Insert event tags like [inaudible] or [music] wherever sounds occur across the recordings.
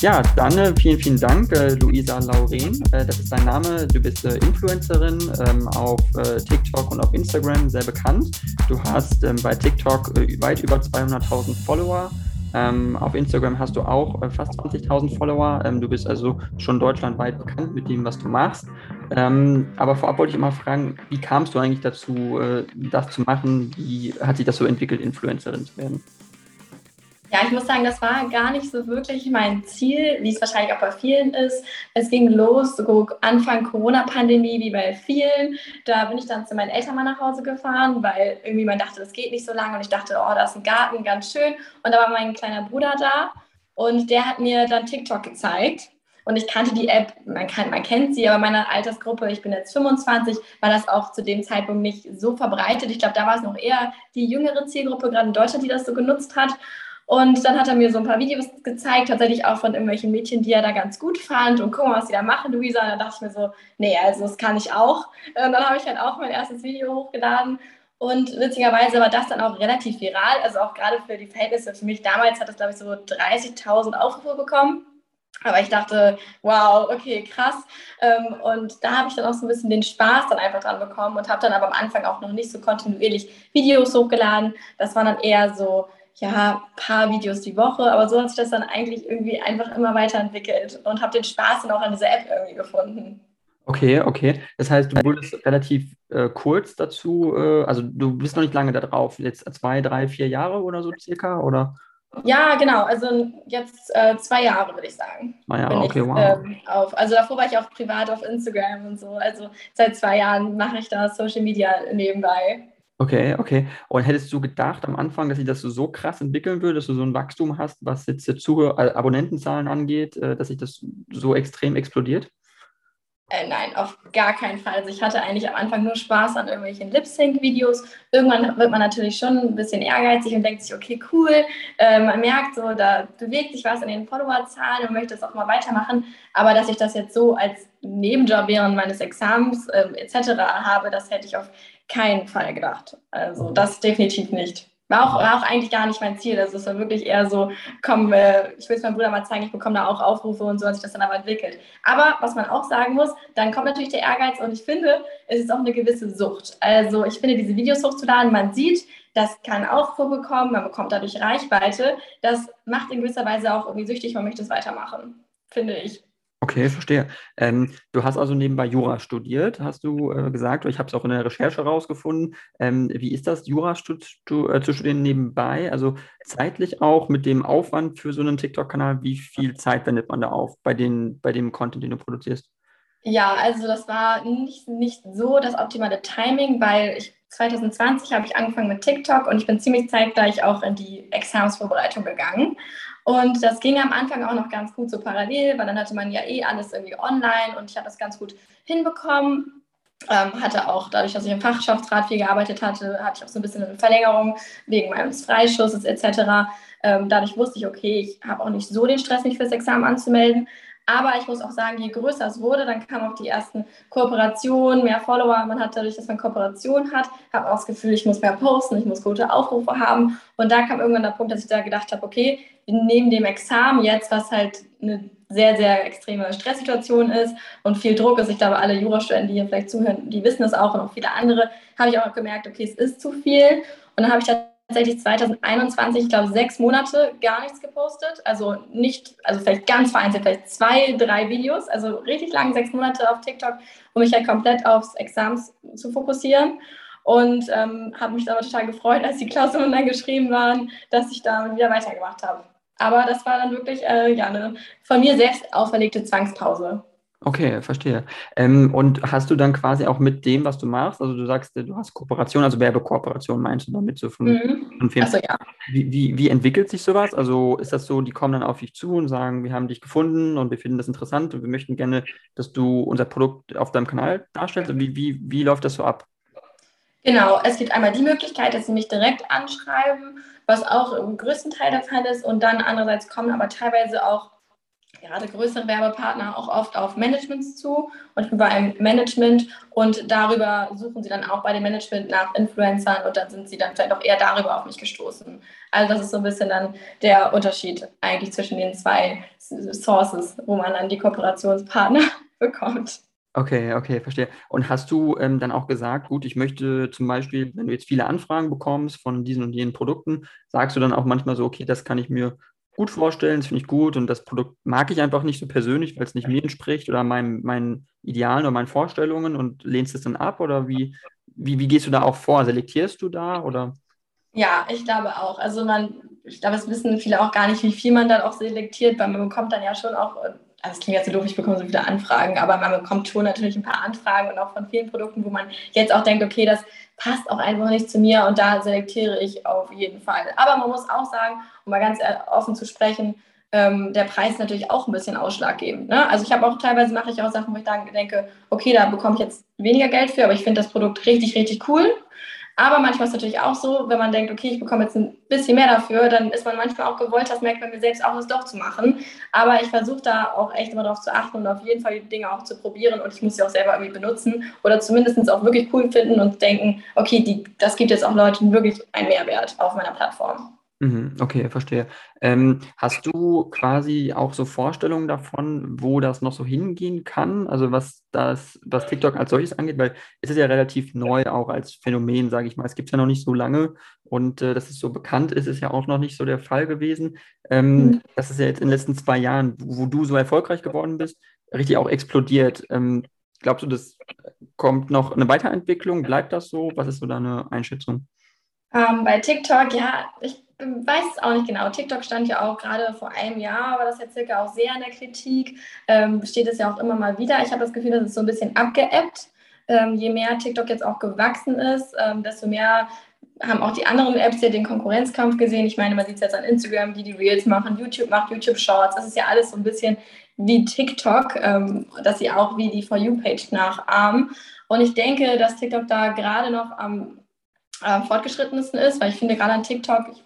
Ja, dann äh, vielen, vielen Dank, äh, Luisa Lauren. Äh, das ist dein Name. Du bist äh, Influencerin ähm, auf äh, TikTok und auf Instagram sehr bekannt. Du hast ähm, bei TikTok äh, weit über 200.000 Follower. Ähm, auf Instagram hast du auch fast 20.000 Follower. Ähm, du bist also schon deutschlandweit bekannt mit dem, was du machst. Ähm, aber vorab wollte ich immer fragen, wie kamst du eigentlich dazu, das zu machen? Wie hat sich das so entwickelt, Influencerin zu werden? Ja, ich muss sagen, das war gar nicht so wirklich mein Ziel, wie es wahrscheinlich auch bei vielen ist. Es ging los, so Anfang Corona-Pandemie, wie bei vielen. Da bin ich dann zu meinen Eltern mal nach Hause gefahren, weil irgendwie man dachte, das geht nicht so lange. Und ich dachte, oh, da ist ein Garten, ganz schön. Und da war mein kleiner Bruder da und der hat mir dann TikTok gezeigt. Und ich kannte die App, man, kann, man kennt sie, aber meine Altersgruppe, ich bin jetzt 25, war das auch zu dem Zeitpunkt nicht so verbreitet. Ich glaube, da war es noch eher die jüngere Zielgruppe, gerade in Deutschland, die das so genutzt hat. Und dann hat er mir so ein paar Videos gezeigt, tatsächlich auch von irgendwelchen Mädchen, die er da ganz gut fand. Und guck mal, was die da machen, Luisa. Und dann dachte ich mir so, nee, also das kann ich auch. Und dann habe ich halt auch mein erstes Video hochgeladen. Und witzigerweise war das dann auch relativ viral. Also auch gerade für die Verhältnisse. Für mich damals hat das, glaube ich, so 30.000 Aufrufe bekommen. Aber ich dachte, wow, okay, krass. Ähm, und da habe ich dann auch so ein bisschen den Spaß dann einfach dran bekommen und habe dann aber am Anfang auch noch nicht so kontinuierlich Videos hochgeladen. Das war dann eher so ja, paar Videos die Woche, aber so hat sich das dann eigentlich irgendwie einfach immer weiterentwickelt und habe den Spaß dann auch an dieser App irgendwie gefunden. Okay, okay. Das heißt, du wurdest relativ äh, kurz dazu, äh, also du bist noch nicht lange da drauf, jetzt zwei, drei, vier Jahre oder so circa, oder? Ja, genau. Also jetzt äh, zwei Jahre, würde ich sagen. Zwei Jahre, okay, ich, wow. Ähm, auf, also davor war ich auch privat auf Instagram und so. Also seit zwei Jahren mache ich da Social Media nebenbei. Okay, okay. Und hättest du gedacht am Anfang, dass sich das so, krass entwickeln würde, dass du so ein Wachstum hast, was jetzt die Zuhör äh, Abonnentenzahlen angeht, äh, dass sich das so extrem explodiert? Äh, nein, auf gar keinen Fall. Also ich hatte eigentlich am Anfang nur Spaß an irgendwelchen Lip-Sync-Videos. Irgendwann wird man natürlich schon ein bisschen ehrgeizig und denkt sich, okay, cool. Äh, man merkt so, da bewegt sich was in den Followerzahlen und möchte es auch mal weitermachen. Aber dass ich das jetzt so als Nebenjob während meines Examens äh, etc. habe, das hätte ich auf keinen Fall gedacht. Also das definitiv nicht. War auch, war auch eigentlich gar nicht mein Ziel. Also es war wirklich eher so, komm, äh, ich will es meinem Bruder mal zeigen, ich bekomme da auch Aufrufe und so hat sich das dann aber entwickelt. Aber was man auch sagen muss, dann kommt natürlich der Ehrgeiz und ich finde, es ist auch eine gewisse Sucht. Also ich finde, diese Videos hochzuladen, man sieht, das kann Aufrufe bekommen, man bekommt dadurch Reichweite. Das macht in gewisser Weise auch irgendwie süchtig, man möchte es weitermachen, finde ich. Okay, verstehe. Ähm, du hast also nebenbei Jura studiert, hast du äh, gesagt, ich habe es auch in der Recherche rausgefunden. Ähm, wie ist das, Jura stu stu äh, zu studieren nebenbei? Also zeitlich auch mit dem Aufwand für so einen TikTok-Kanal, wie viel Zeit wendet man da auf bei, den, bei dem Content, den du produzierst? Ja, also das war nicht, nicht so das optimale Timing, weil ich 2020 habe ich angefangen mit TikTok und ich bin ziemlich zeitgleich auch in die Examensvorbereitung gegangen. Und das ging am Anfang auch noch ganz gut so parallel, weil dann hatte man ja eh alles irgendwie online und ich habe das ganz gut hinbekommen. Ähm, hatte auch, dadurch, dass ich im Fachschaftsrat viel gearbeitet hatte, hatte ich auch so ein bisschen eine Verlängerung wegen meines Freischusses etc. Ähm, dadurch wusste ich, okay, ich habe auch nicht so den Stress, mich fürs Examen anzumelden. Aber ich muss auch sagen, je größer es wurde, dann kamen auch die ersten Kooperationen, mehr Follower. Man hat dadurch, dass man Kooperation hat, habe auch das Gefühl, ich muss mehr posten, ich muss gute Aufrufe haben. Und da kam irgendwann der Punkt, dass ich da gedacht habe, okay, neben dem Examen jetzt, was halt eine sehr, sehr extreme Stresssituation ist und viel Druck ist, ich glaube, alle Jurastudenten, die hier vielleicht zuhören, die wissen es auch und auch viele andere, habe ich auch gemerkt, okay, es ist zu viel. Und dann habe ich dann tatsächlich 2021, ich glaube, sechs Monate gar nichts gepostet. Also nicht, also vielleicht ganz vereinzelt, vielleicht zwei, drei Videos, also richtig lang, sechs Monate auf TikTok, um mich halt komplett aufs Examen zu fokussieren. Und ähm, habe mich aber total gefreut, als die Klausuren dann geschrieben waren, dass ich da wieder weitergemacht habe. Aber das war dann wirklich äh, ja, eine von mir selbst auferlegte Zwangspause. Okay, verstehe. Ähm, und hast du dann quasi auch mit dem, was du machst, also du sagst, du hast Kooperation, also Werbekooperation meinst du damit so von, mhm. von Firmen. Also, ja. Wie, wie, wie, entwickelt sich sowas? Also ist das so, die kommen dann auf dich zu und sagen, wir haben dich gefunden und wir finden das interessant und wir möchten gerne, dass du unser Produkt auf deinem Kanal darstellst? Wie, wie, wie läuft das so ab? Genau, es gibt einmal die Möglichkeit, dass sie mich direkt anschreiben, was auch im größten Teil der Fall ist und dann andererseits kommen aber teilweise auch gerade größere Werbepartner auch oft auf Managements zu und bei einem Management und darüber suchen sie dann auch bei dem Management nach Influencern und dann sind sie dann vielleicht auch eher darüber auf mich gestoßen. Also das ist so ein bisschen dann der Unterschied eigentlich zwischen den zwei Sources, wo man dann die Kooperationspartner [laughs] bekommt. Okay, okay, verstehe. Und hast du ähm, dann auch gesagt, gut, ich möchte zum Beispiel, wenn du jetzt viele Anfragen bekommst von diesen und jenen Produkten, sagst du dann auch manchmal so, okay, das kann ich mir gut vorstellen, das finde ich gut und das Produkt mag ich einfach nicht so persönlich, weil es nicht mir entspricht oder meinen, meinen Idealen oder meinen Vorstellungen und lehnst es dann ab oder wie, wie, wie gehst du da auch vor? Selektierst du da oder? Ja, ich glaube auch. Also man, ich glaube, es wissen viele auch gar nicht, wie viel man dann auch selektiert, weil man bekommt dann ja schon auch also es klingt jetzt so doof, ich bekomme so viele Anfragen, aber man bekommt schon natürlich ein paar Anfragen und auch von vielen Produkten, wo man jetzt auch denkt, okay, das passt auch einfach nicht zu mir und da selektiere ich auf jeden Fall. Aber man muss auch sagen, um mal ganz offen zu sprechen, ähm, der Preis ist natürlich auch ein bisschen ausschlaggebend. Ne? Also ich habe auch teilweise mache ich auch Sachen, wo ich dann denke, okay, da bekomme ich jetzt weniger Geld für, aber ich finde das Produkt richtig, richtig cool. Aber manchmal ist es natürlich auch so, wenn man denkt, okay, ich bekomme jetzt ein bisschen mehr dafür, dann ist man manchmal auch gewollt, das merkt man mir selbst auch, das doch zu machen. Aber ich versuche da auch echt immer darauf zu achten und auf jeden Fall die Dinge auch zu probieren und ich muss sie auch selber irgendwie benutzen oder zumindest auch wirklich cool finden und denken, okay, die, das gibt jetzt auch Leuten wirklich einen Mehrwert auf meiner Plattform. Mhm, okay, verstehe. Ähm, hast du quasi auch so Vorstellungen davon, wo das noch so hingehen kann? Also was das, was TikTok als solches angeht, weil es ist ja relativ neu auch als Phänomen, sage ich mal. Es gibt es ja noch nicht so lange und äh, dass es so bekannt ist, ist ja auch noch nicht so der Fall gewesen. Ähm, mhm. Das ist ja jetzt in den letzten zwei Jahren, wo, wo, du so erfolgreich geworden bist, richtig auch explodiert. Ähm, glaubst du, das kommt noch eine Weiterentwicklung? Bleibt das so? Was ist so deine Einschätzung? Ähm, bei TikTok, ja, ich weiß es auch nicht genau. TikTok stand ja auch gerade vor einem Jahr, war das ja circa auch sehr in der Kritik. Ähm, steht es ja auch immer mal wieder. Ich habe das Gefühl, dass es so ein bisschen abgeebbt. Ähm, je mehr TikTok jetzt auch gewachsen ist, ähm, desto mehr haben auch die anderen Apps ja den Konkurrenzkampf gesehen. Ich meine, man sieht es jetzt an Instagram, die die Reels machen, YouTube macht YouTube Shorts. Das ist ja alles so ein bisschen wie TikTok, ähm, dass sie auch wie die For You-Page nachahmen. Und ich denke, dass TikTok da gerade noch am äh, fortgeschrittensten ist, weil ich finde gerade an TikTok, ich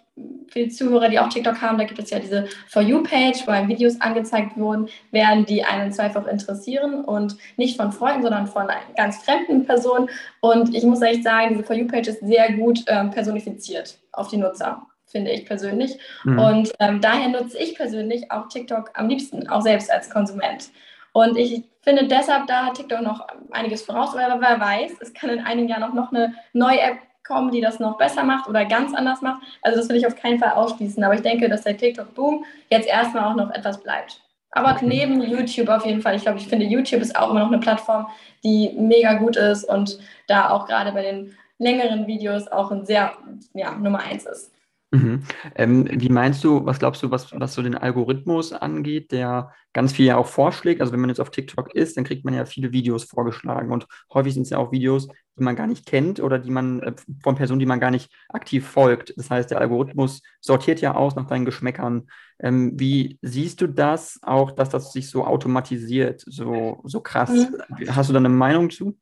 für die Zuhörer, die auch TikTok haben, da gibt es ja diese For You-Page, wo einem Videos angezeigt wurden, werden, die einen zweifach interessieren und nicht von Freunden, sondern von ganz fremden Personen. Und ich muss echt sagen, diese For You-Page ist sehr gut ähm, personifiziert auf die Nutzer, finde ich persönlich. Mhm. Und ähm, daher nutze ich persönlich auch TikTok am liebsten, auch selbst als Konsument. Und ich finde deshalb, da hat TikTok noch einiges voraus, weil wer weiß, es kann in einigen Jahren auch noch eine neue App kommen, die das noch besser macht oder ganz anders macht. Also das will ich auf keinen Fall ausschließen. Aber ich denke, dass der TikTok-Boom jetzt erstmal auch noch etwas bleibt. Aber okay. neben YouTube auf jeden Fall. Ich glaube, ich finde, YouTube ist auch immer noch eine Plattform, die mega gut ist und da auch gerade bei den längeren Videos auch ein sehr, ja, Nummer eins ist. Mhm. Ähm, wie meinst du, was glaubst du, was, was so den Algorithmus angeht, der ganz viel ja auch vorschlägt? Also wenn man jetzt auf TikTok ist, dann kriegt man ja viele Videos vorgeschlagen und häufig sind es ja auch Videos, die man gar nicht kennt oder die man äh, von Personen, die man gar nicht aktiv folgt. Das heißt, der Algorithmus sortiert ja aus nach deinen Geschmäckern. Ähm, wie siehst du das auch, dass das sich so automatisiert, so, so krass? Mhm. Hast du da eine Meinung zu?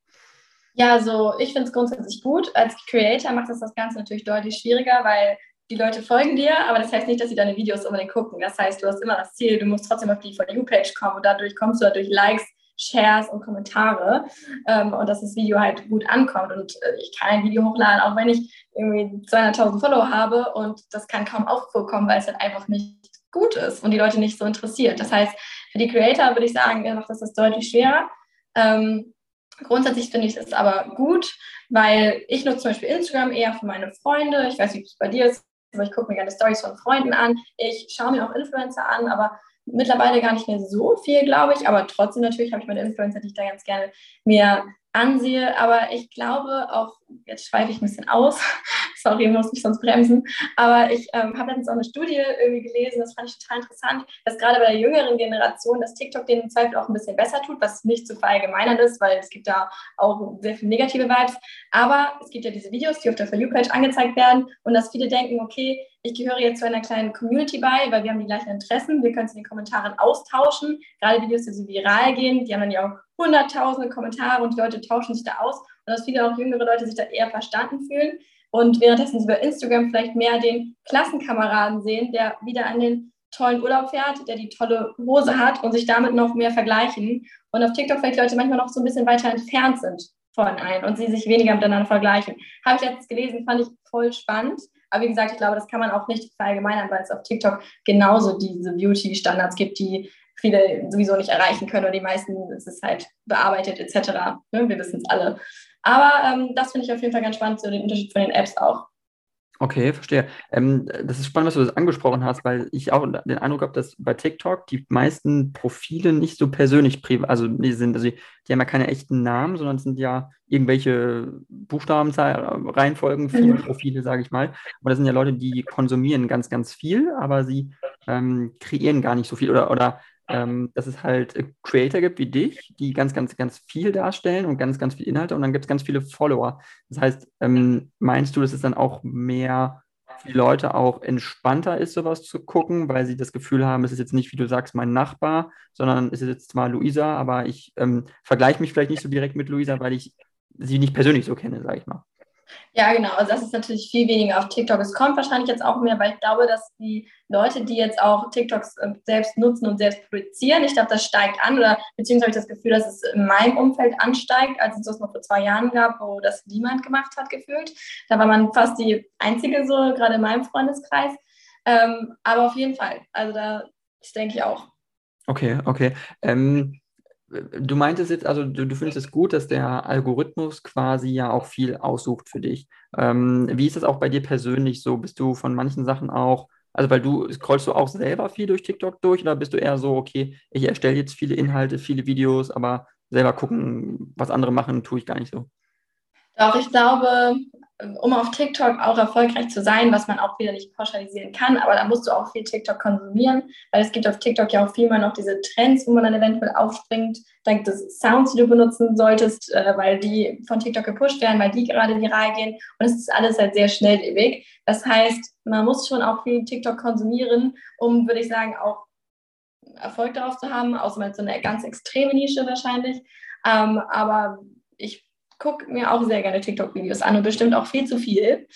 Ja, also ich finde es grundsätzlich gut. Als Creator macht das das Ganze natürlich deutlich schwieriger, weil die Leute folgen dir, aber das heißt nicht, dass sie deine Videos unbedingt gucken. Das heißt, du hast immer das Ziel, du musst trotzdem auf die For You-Page kommen und dadurch kommst du durch Likes, Shares und Kommentare ähm, und dass das Video halt gut ankommt. Und äh, ich kann ein Video hochladen, auch wenn ich irgendwie 200.000 Follower habe und das kann kaum aufkommen, weil es halt einfach nicht gut ist und die Leute nicht so interessiert. Das heißt, für die Creator würde ich sagen, macht das das deutlich schwerer. Ähm, grundsätzlich finde ich es aber gut, weil ich nutze zum Beispiel Instagram eher für meine Freunde. Ich weiß nicht, wie es bei dir ist, ich gucke mir gerne Stories von Freunden an. Ich schaue mir auch Influencer an, aber mittlerweile gar nicht mehr so viel, glaube ich. Aber trotzdem natürlich habe ich meine Influencer, die ich da ganz gerne mir ansehe. Aber ich glaube auch, jetzt schweife ich ein bisschen aus, [laughs] sorry, muss mich sonst bremsen, aber ich ähm, habe letztens auch eine Studie irgendwie gelesen, das fand ich total interessant, dass gerade bei der jüngeren Generation das TikTok den im Zweifel auch ein bisschen besser tut, was nicht zu verallgemeinern ist, weil es gibt da auch sehr viele negative Vibes. Aber es gibt ja diese Videos, die auf der For You-Page angezeigt werden und dass viele denken, okay, ich gehöre jetzt zu einer kleinen Community bei, weil wir haben die gleichen Interessen. Wir können es in den Kommentaren austauschen. Gerade Videos, die so viral gehen, die haben dann ja auch hunderttausende Kommentare und die Leute tauschen sich da aus. Und dass viele auch jüngere Leute sich da eher verstanden fühlen und währenddessen bei Instagram vielleicht mehr den Klassenkameraden sehen, der wieder an den tollen Urlaub fährt, der die tolle Hose hat und sich damit noch mehr vergleichen. Und auf TikTok vielleicht Leute manchmal noch so ein bisschen weiter entfernt sind von einem und sie sich weniger miteinander vergleichen. Habe ich letztens gelesen, fand ich voll spannend. Aber wie gesagt, ich glaube, das kann man auch nicht verallgemeinern, weil es auf TikTok genauso diese Beauty-Standards gibt, die viele sowieso nicht erreichen können oder die meisten, es ist halt bearbeitet etc. Ne? Wir wissen es alle. Aber ähm, das finde ich auf jeden Fall ganz spannend, so den Unterschied von den Apps auch. Okay, verstehe. Ähm, das ist spannend, was du das angesprochen hast, weil ich auch den Eindruck habe, dass bei TikTok die meisten Profile nicht so persönlich privat, also die sind, also die, die, haben ja keine echten Namen, sondern es sind ja irgendwelche Buchstabenreihenfolgen, viele mhm. Profile, sage ich mal. Und das sind ja Leute, die konsumieren ganz, ganz viel, aber sie ähm, kreieren gar nicht so viel oder, oder ähm, dass es halt äh, Creator gibt wie dich, die ganz, ganz, ganz viel darstellen und ganz, ganz viele Inhalte und dann gibt es ganz viele Follower. Das heißt, ähm, meinst du, dass es dann auch mehr für die Leute auch entspannter ist, sowas zu gucken, weil sie das Gefühl haben, es ist jetzt nicht, wie du sagst, mein Nachbar, sondern es ist jetzt zwar Luisa, aber ich ähm, vergleiche mich vielleicht nicht so direkt mit Luisa, weil ich sie nicht persönlich so kenne, sage ich mal. Ja, genau. Also das ist natürlich viel weniger auf TikTok. Es kommt wahrscheinlich jetzt auch mehr, weil ich glaube, dass die Leute, die jetzt auch TikToks äh, selbst nutzen und selbst produzieren, ich glaube, das steigt an oder beziehungsweise habe ich das Gefühl, dass es in meinem Umfeld ansteigt, als es das noch vor zwei Jahren gab, wo das niemand gemacht hat, gefühlt. Da war man fast die Einzige so, gerade in meinem Freundeskreis. Ähm, aber auf jeden Fall. Also da, das denke ich auch. Okay, okay. Ähm, du meintest jetzt, also du, du, findest es gut, dass der Algorithmus quasi ja auch viel aussucht für dich. Ähm, wie ist das auch bei dir persönlich so? Bist du von manchen Sachen auch, also weil du scrollst du auch selber viel durch TikTok durch oder bist du eher so, okay, ich erstelle jetzt viele Inhalte, viele Videos, aber selber gucken, was andere machen, tue ich gar nicht so? Doch, ich glaube, um auf TikTok auch erfolgreich zu sein, was man auch wieder nicht pauschalisieren kann, aber da musst du auch viel TikTok konsumieren, weil es gibt auf TikTok ja auch viel mal noch diese Trends, wo man dann eventuell aufspringt. Dann gibt es Sounds, die du benutzen solltest, äh, weil die von TikTok gepusht werden, weil die gerade viral gehen. Und es ist alles halt sehr schnelllebig. Das heißt, man muss schon auch viel TikTok konsumieren, um, würde ich sagen, auch Erfolg darauf zu haben, außer mal so eine ganz extreme Nische wahrscheinlich. Ähm, aber ich gucke mir auch sehr gerne TikTok-Videos an und bestimmt auch viel zu viel.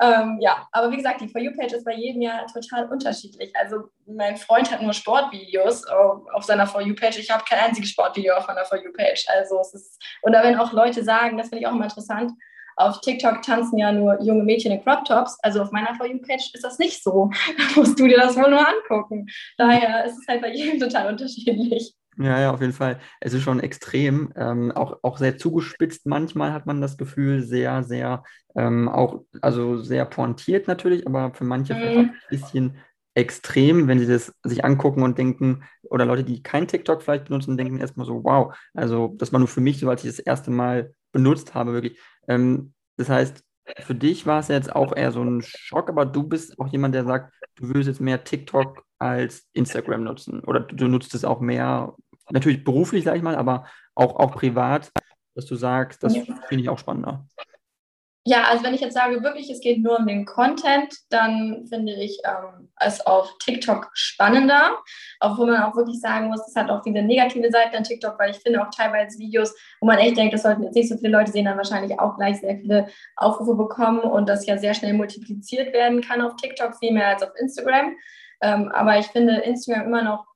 Ähm, ja, aber wie gesagt, die For You-Page ist bei jedem ja total unterschiedlich. Also mein Freund hat nur Sportvideos auf, seiner For You-Page. Ich habe kein einziges Sportvideo auf meiner For You-Page. Also es ist, oder wenn auch Leute sagen, das finde ich auch immer interessant, auf TikTok tanzen ja nur junge Mädchen in Crop Tops. Also auf meiner For You-Page ist das nicht so. [laughs] Da musst du dir das wohl nur angucken. Daher ist es halt bei jedem total unterschiedlich. Ja, ja, auf jeden Fall. Es ist schon extrem, ähm, auch, auch sehr zugespitzt. Manchmal hat man das Gefühl, sehr, sehr, ähm, auch, also sehr pointiert natürlich, aber für manche mhm. ein bisschen extrem, wenn sie das sich angucken und denken, oder Leute, die kein TikTok vielleicht benutzen, denken erstmal so, wow, also das war nur für mich so, als ich das erste Mal benutzt habe, wirklich. Ähm, das heißt, für dich war es jetzt auch eher so ein Schock, aber du bist auch jemand, der sagt, du würdest jetzt mehr TikTok als Instagram nutzen oder du nutzt es auch mehr, natürlich beruflich, sag ich mal, aber auch, auch privat, dass du sagst, das ja. finde ich auch spannender. Ja, also wenn ich jetzt sage, wirklich, es geht nur um den Content, dann finde ich ähm, es auf TikTok spannender, obwohl man auch wirklich sagen muss, es hat auch viele negative Seiten an TikTok, weil ich finde auch teilweise Videos, wo man echt denkt, das sollten jetzt nicht so viele Leute sehen, dann wahrscheinlich auch gleich sehr viele Aufrufe bekommen und das ja sehr schnell multipliziert werden kann auf TikTok, viel mehr als auf Instagram. Ähm, aber ich finde Instagram immer noch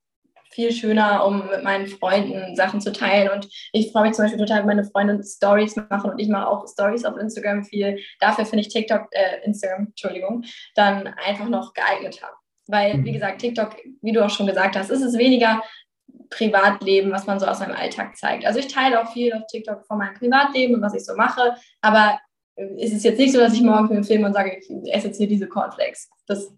viel schöner, um mit meinen Freunden Sachen zu teilen. Und ich freue mich zum Beispiel total, wenn meine Freunde Stories machen und ich mache auch Stories auf Instagram viel. Dafür finde ich TikTok, äh, Instagram, Entschuldigung, dann einfach noch geeigneter. Weil, wie mhm. gesagt, TikTok, wie du auch schon gesagt hast, ist es weniger Privatleben, was man so aus meinem Alltag zeigt. Also ich teile auch viel auf TikTok von meinem Privatleben und was ich so mache, aber es ist jetzt nicht so, dass ich morgen einen Film und sage, ich esse jetzt hier diese Cornflakes. Das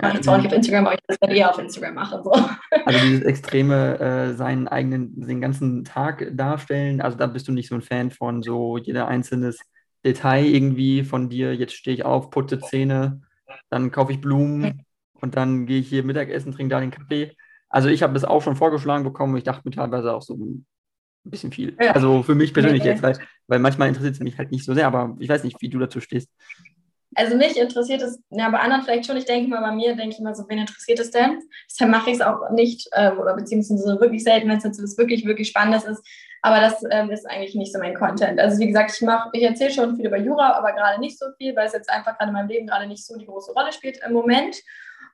mache ich zwar nicht auf Instagram, aber ich das werde eher auf Instagram machen. So. Also [laughs] dieses extreme äh, seinen eigenen, den ganzen Tag darstellen, also da bist du nicht so ein Fan von so jeder einzelnes Detail irgendwie von dir, jetzt stehe ich auf, putze Zähne, dann kaufe ich Blumen und dann gehe ich hier Mittagessen, trinke da den Kaffee. Also ich habe das auch schon vorgeschlagen bekommen und ich dachte mir teilweise auch so ein bisschen viel. Ja. Also für mich persönlich ja, jetzt, weil, weil manchmal interessiert es mich halt nicht so sehr, aber ich weiß nicht, wie du dazu stehst. Also mich interessiert es, ja, bei anderen vielleicht schon, ich denke mal, bei mir denke ich immer so, wen interessiert es denn? Deshalb mache ich es auch nicht ähm, oder beziehungsweise wirklich selten, wenn es jetzt wirklich, wirklich Spannendes ist. Aber das ähm, ist eigentlich nicht so mein Content. Also wie gesagt, ich mache, ich erzähle schon viel über Jura, aber gerade nicht so viel, weil es jetzt einfach gerade in meinem Leben gerade nicht so die große Rolle spielt im Moment.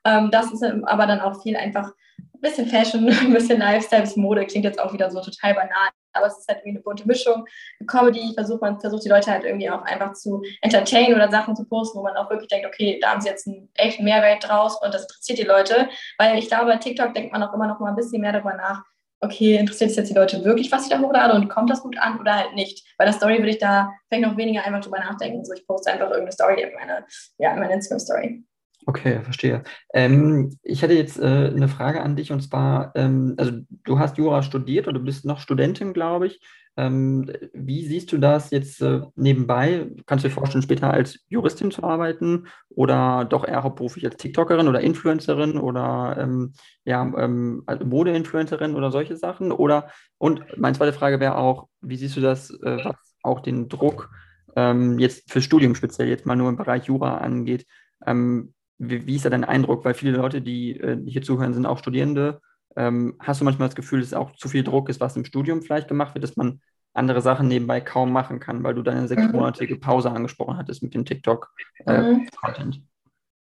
Ähm, das ist aber dann auch viel einfach ein bisschen Fashion, [laughs] ein bisschen Lifestyle, Mode, klingt jetzt auch wieder so total banal, aber es ist halt irgendwie eine bunte Mischung. Comedy versucht man versucht die Leute halt irgendwie auch einfach zu entertainen oder Sachen zu posten, wo man auch wirklich denkt, okay, da haben sie jetzt einen echten Mehrwert draus und das interessiert die Leute, weil ich glaube, bei TikTok denkt man auch immer noch mal ein bisschen mehr darüber nach, okay, interessiert es jetzt die Leute wirklich, was ich da hochlade und kommt das gut an oder halt nicht? Bei der Story würde ich da vielleicht noch weniger einfach drüber nachdenken. So, ich poste einfach irgendeine Story in meine, ja, in meine Instagram-Story. Okay, verstehe. Ähm, ich hätte jetzt äh, eine Frage an dich und zwar, ähm, also du hast Jura studiert oder du bist noch Studentin, glaube ich. Ähm, wie siehst du das jetzt äh, nebenbei? Kannst du dir vorstellen, später als Juristin zu arbeiten oder doch eher hauptberuflich als TikTokerin oder Influencerin oder ähm, ja, ähm, Mode-Influencerin oder solche Sachen? Oder und meine zweite Frage wäre auch, wie siehst du das, äh, was auch den Druck ähm, jetzt für Studium speziell jetzt mal nur im Bereich Jura angeht? Ähm, wie, wie, ist da dein Eindruck? Weil viele Leute, die, äh, hier zuhören, sind auch Studierende. Ähm, hast du manchmal das Gefühl, dass es auch zu viel Druck ist, was im Studium vielleicht gemacht wird, dass man andere Sachen nebenbei kaum machen kann, weil du deine sechsmonatige mhm. Pause angesprochen hattest mit dem TikTok-Content? Äh, mhm.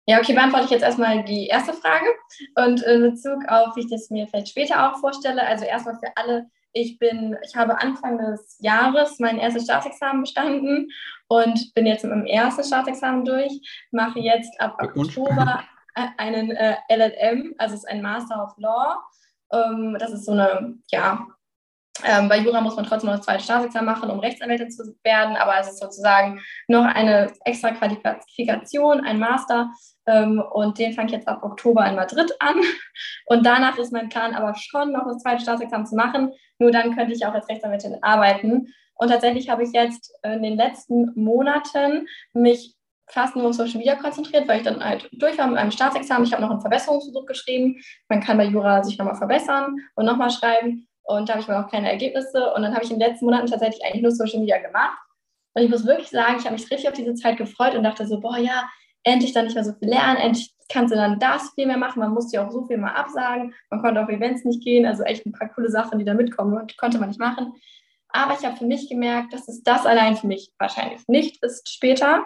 Ja, okay, beantworte ich jetzt erstmal die erste Frage. Und in Bezug auf, wie ich das mir vielleicht später auch vorstelle, also erstmal für alle, ich bin, ich habe Anfang des Jahres mein erstes Staatsexamen bestanden und bin jetzt mit meinem ersten Staatsexamen durch, mache jetzt ab Oktober einen äh, LLM, also es ist ein Master of Law. Ähm, das ist so eine, ja, ähm, bei Jura muss man trotzdem noch das zweite Staatsexamen machen, um Rechtsanwältin zu werden, aber es ist sozusagen noch eine extra Qualifikation, ein Master. Ähm, und den fange ich jetzt ab Oktober in Madrid an. [laughs] Und danach ist mein Plan aber schon, noch das zweite Staatsexamen zu machen. Nur dann könnte ich auch als Rechtsanwältin arbeiten. Und tatsächlich habe ich jetzt in den letzten Monaten mich fast nur auf Social Media konzentriert, weil ich dann halt durch war mit einem Staatsexamen. Ich habe noch einen Verbesserungsversuch geschrieben. Man kann bei Jura sich nochmal verbessern und nochmal schreiben. Und da habe ich mir auch keine Ergebnisse. Und dann habe ich in den letzten Monaten tatsächlich eigentlich nur Social Media gemacht. Und ich muss wirklich sagen, ich habe mich richtig auf diese Zeit gefreut und dachte so, boah, ja, endlich dann nicht mehr so viel lernen, endlich kannst du dann das viel mehr machen. Man musste ja auch so viel mal absagen. Man konnte auf Events nicht gehen. Also echt ein paar coole Sachen, die da mitkommen, konnte man nicht machen. Aber ich habe für mich gemerkt, dass es das allein für mich wahrscheinlich nicht ist später.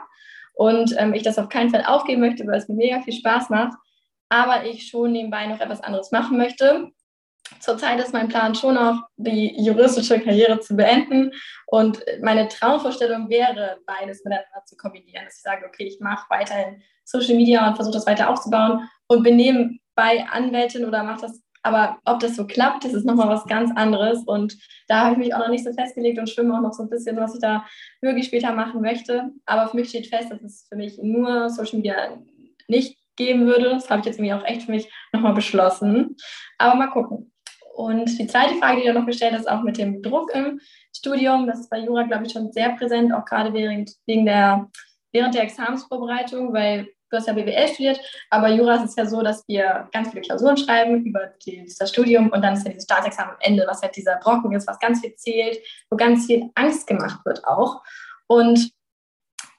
Und ähm, ich das auf keinen Fall aufgeben möchte, weil es mir mega viel Spaß macht. Aber ich schon nebenbei noch etwas anderes machen möchte zurzeit ist mein Plan schon noch, die juristische Karriere zu beenden. Und meine Traumvorstellung wäre, beides miteinander zu kombinieren. Dass ich sage, okay, ich mache weiterhin Social Media und versuche das weiter aufzubauen und bin nebenbei Anwältin oder mache das. Aber ob das so klappt, das ist nochmal was ganz anderes. Und da habe ich mich auch noch nicht so festgelegt und schwimme auch noch so ein bisschen, was ich da wirklich später machen möchte. Aber für mich steht fest, dass es für mich nur Social Media nicht geben würde. Das habe ich jetzt irgendwie auch echt für mich nochmal beschlossen. Aber mal gucken. Und die zweite Frage, die du noch gestellt hast, auch mit dem Druck im Studium, das ist bei Jura, glaube ich, schon sehr präsent, auch gerade während, wegen der, während der Examensvorbereitung, weil du hast ja BWL studiert, aber Jura ist es ja so, dass wir ganz viele Klausuren schreiben über die, das Studium und dann ist ja dieses Staatsexamen am Ende, was halt dieser Brocken ist, was ganz viel zählt, wo ganz viel Angst gemacht wird auch. Und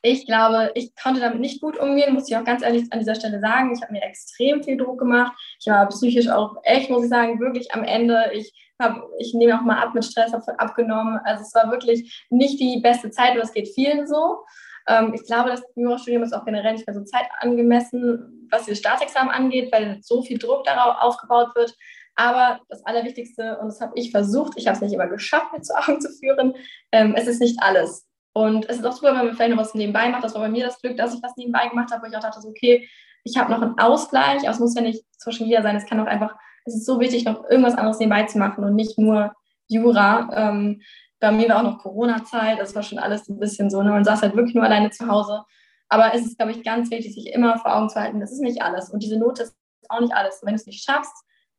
ich glaube, ich konnte damit nicht gut umgehen, muss ich auch ganz ehrlich an dieser Stelle sagen. Ich habe mir extrem viel Druck gemacht. Ich war psychisch auch echt, muss ich sagen, wirklich am Ende. Ich, hab, ich nehme auch mal ab mit Stress, habe abgenommen. Also es war wirklich nicht die beste Zeit, aber es geht vielen so. Ähm, ich glaube, das Jurastudium ist auch generell nicht mehr so zeitangemessen, was das Staatsexamen angeht, weil so viel Druck darauf aufgebaut wird. Aber das Allerwichtigste, und das habe ich versucht, ich habe es nicht immer geschafft, mir zu Augen zu führen, ähm, es ist nicht alles. Und es ist auch super, wenn man vielleicht noch was nebenbei macht. Das war bei mir das Glück, dass ich was nebenbei gemacht habe, wo ich auch dachte, so, okay, ich habe noch einen Ausgleich. Aber es muss ja nicht Social Media sein. Es kann auch einfach, es ist so wichtig, noch irgendwas anderes nebenbei zu machen und nicht nur Jura. Ähm, bei mir war auch noch Corona-Zeit. Das war schon alles ein bisschen so. Ne? Man saß halt wirklich nur alleine zu Hause. Aber es ist, glaube ich, ganz wichtig, sich immer vor Augen zu halten, das ist nicht alles. Und diese Note ist auch nicht alles. wenn du es nicht schaffst,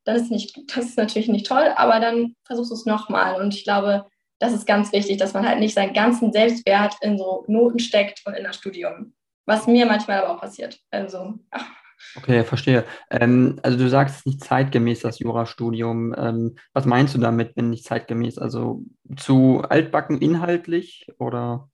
dann ist nicht, das ist natürlich nicht toll, aber dann versuchst du es nochmal. Und ich glaube, das ist ganz wichtig, dass man halt nicht seinen ganzen Selbstwert in so Noten steckt und in das Studium. Was mir manchmal aber auch passiert. Also, ach. Okay, verstehe. Ähm, also du sagst es ist nicht zeitgemäß, das Jurastudium. Ähm, was meinst du damit, wenn nicht zeitgemäß? Also zu altbacken inhaltlich oder?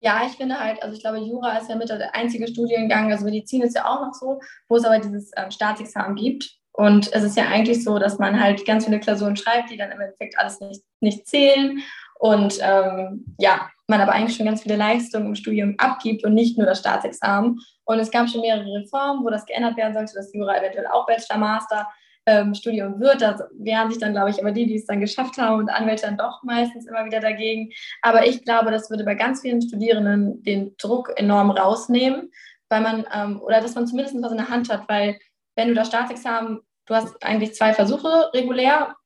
Ja, ich finde halt, also ich glaube, Jura ist ja mit der einzige Studiengang, also Medizin ist ja auch noch so, wo es aber dieses ähm, Staatsexamen gibt. Und es ist ja eigentlich so, dass man halt ganz viele Klausuren schreibt, die dann im Endeffekt alles nicht, nicht zählen. Und ähm, ja, man aber eigentlich schon ganz viele Leistungen im Studium abgibt und nicht nur das Staatsexamen. Und es gab schon mehrere Reformen, wo das geändert werden sollte, dass Jura eventuell auch Bachelor, Master ähm, Studium wird. Da wehren sich dann, glaube ich, aber die, die es dann geschafft haben und Anwälte dann doch meistens immer wieder dagegen. Aber ich glaube, das würde bei ganz vielen Studierenden den Druck enorm rausnehmen, weil man, ähm, oder dass man zumindest was in der Hand hat, weil wenn du das Staatsexamen, du hast eigentlich zwei Versuche regulär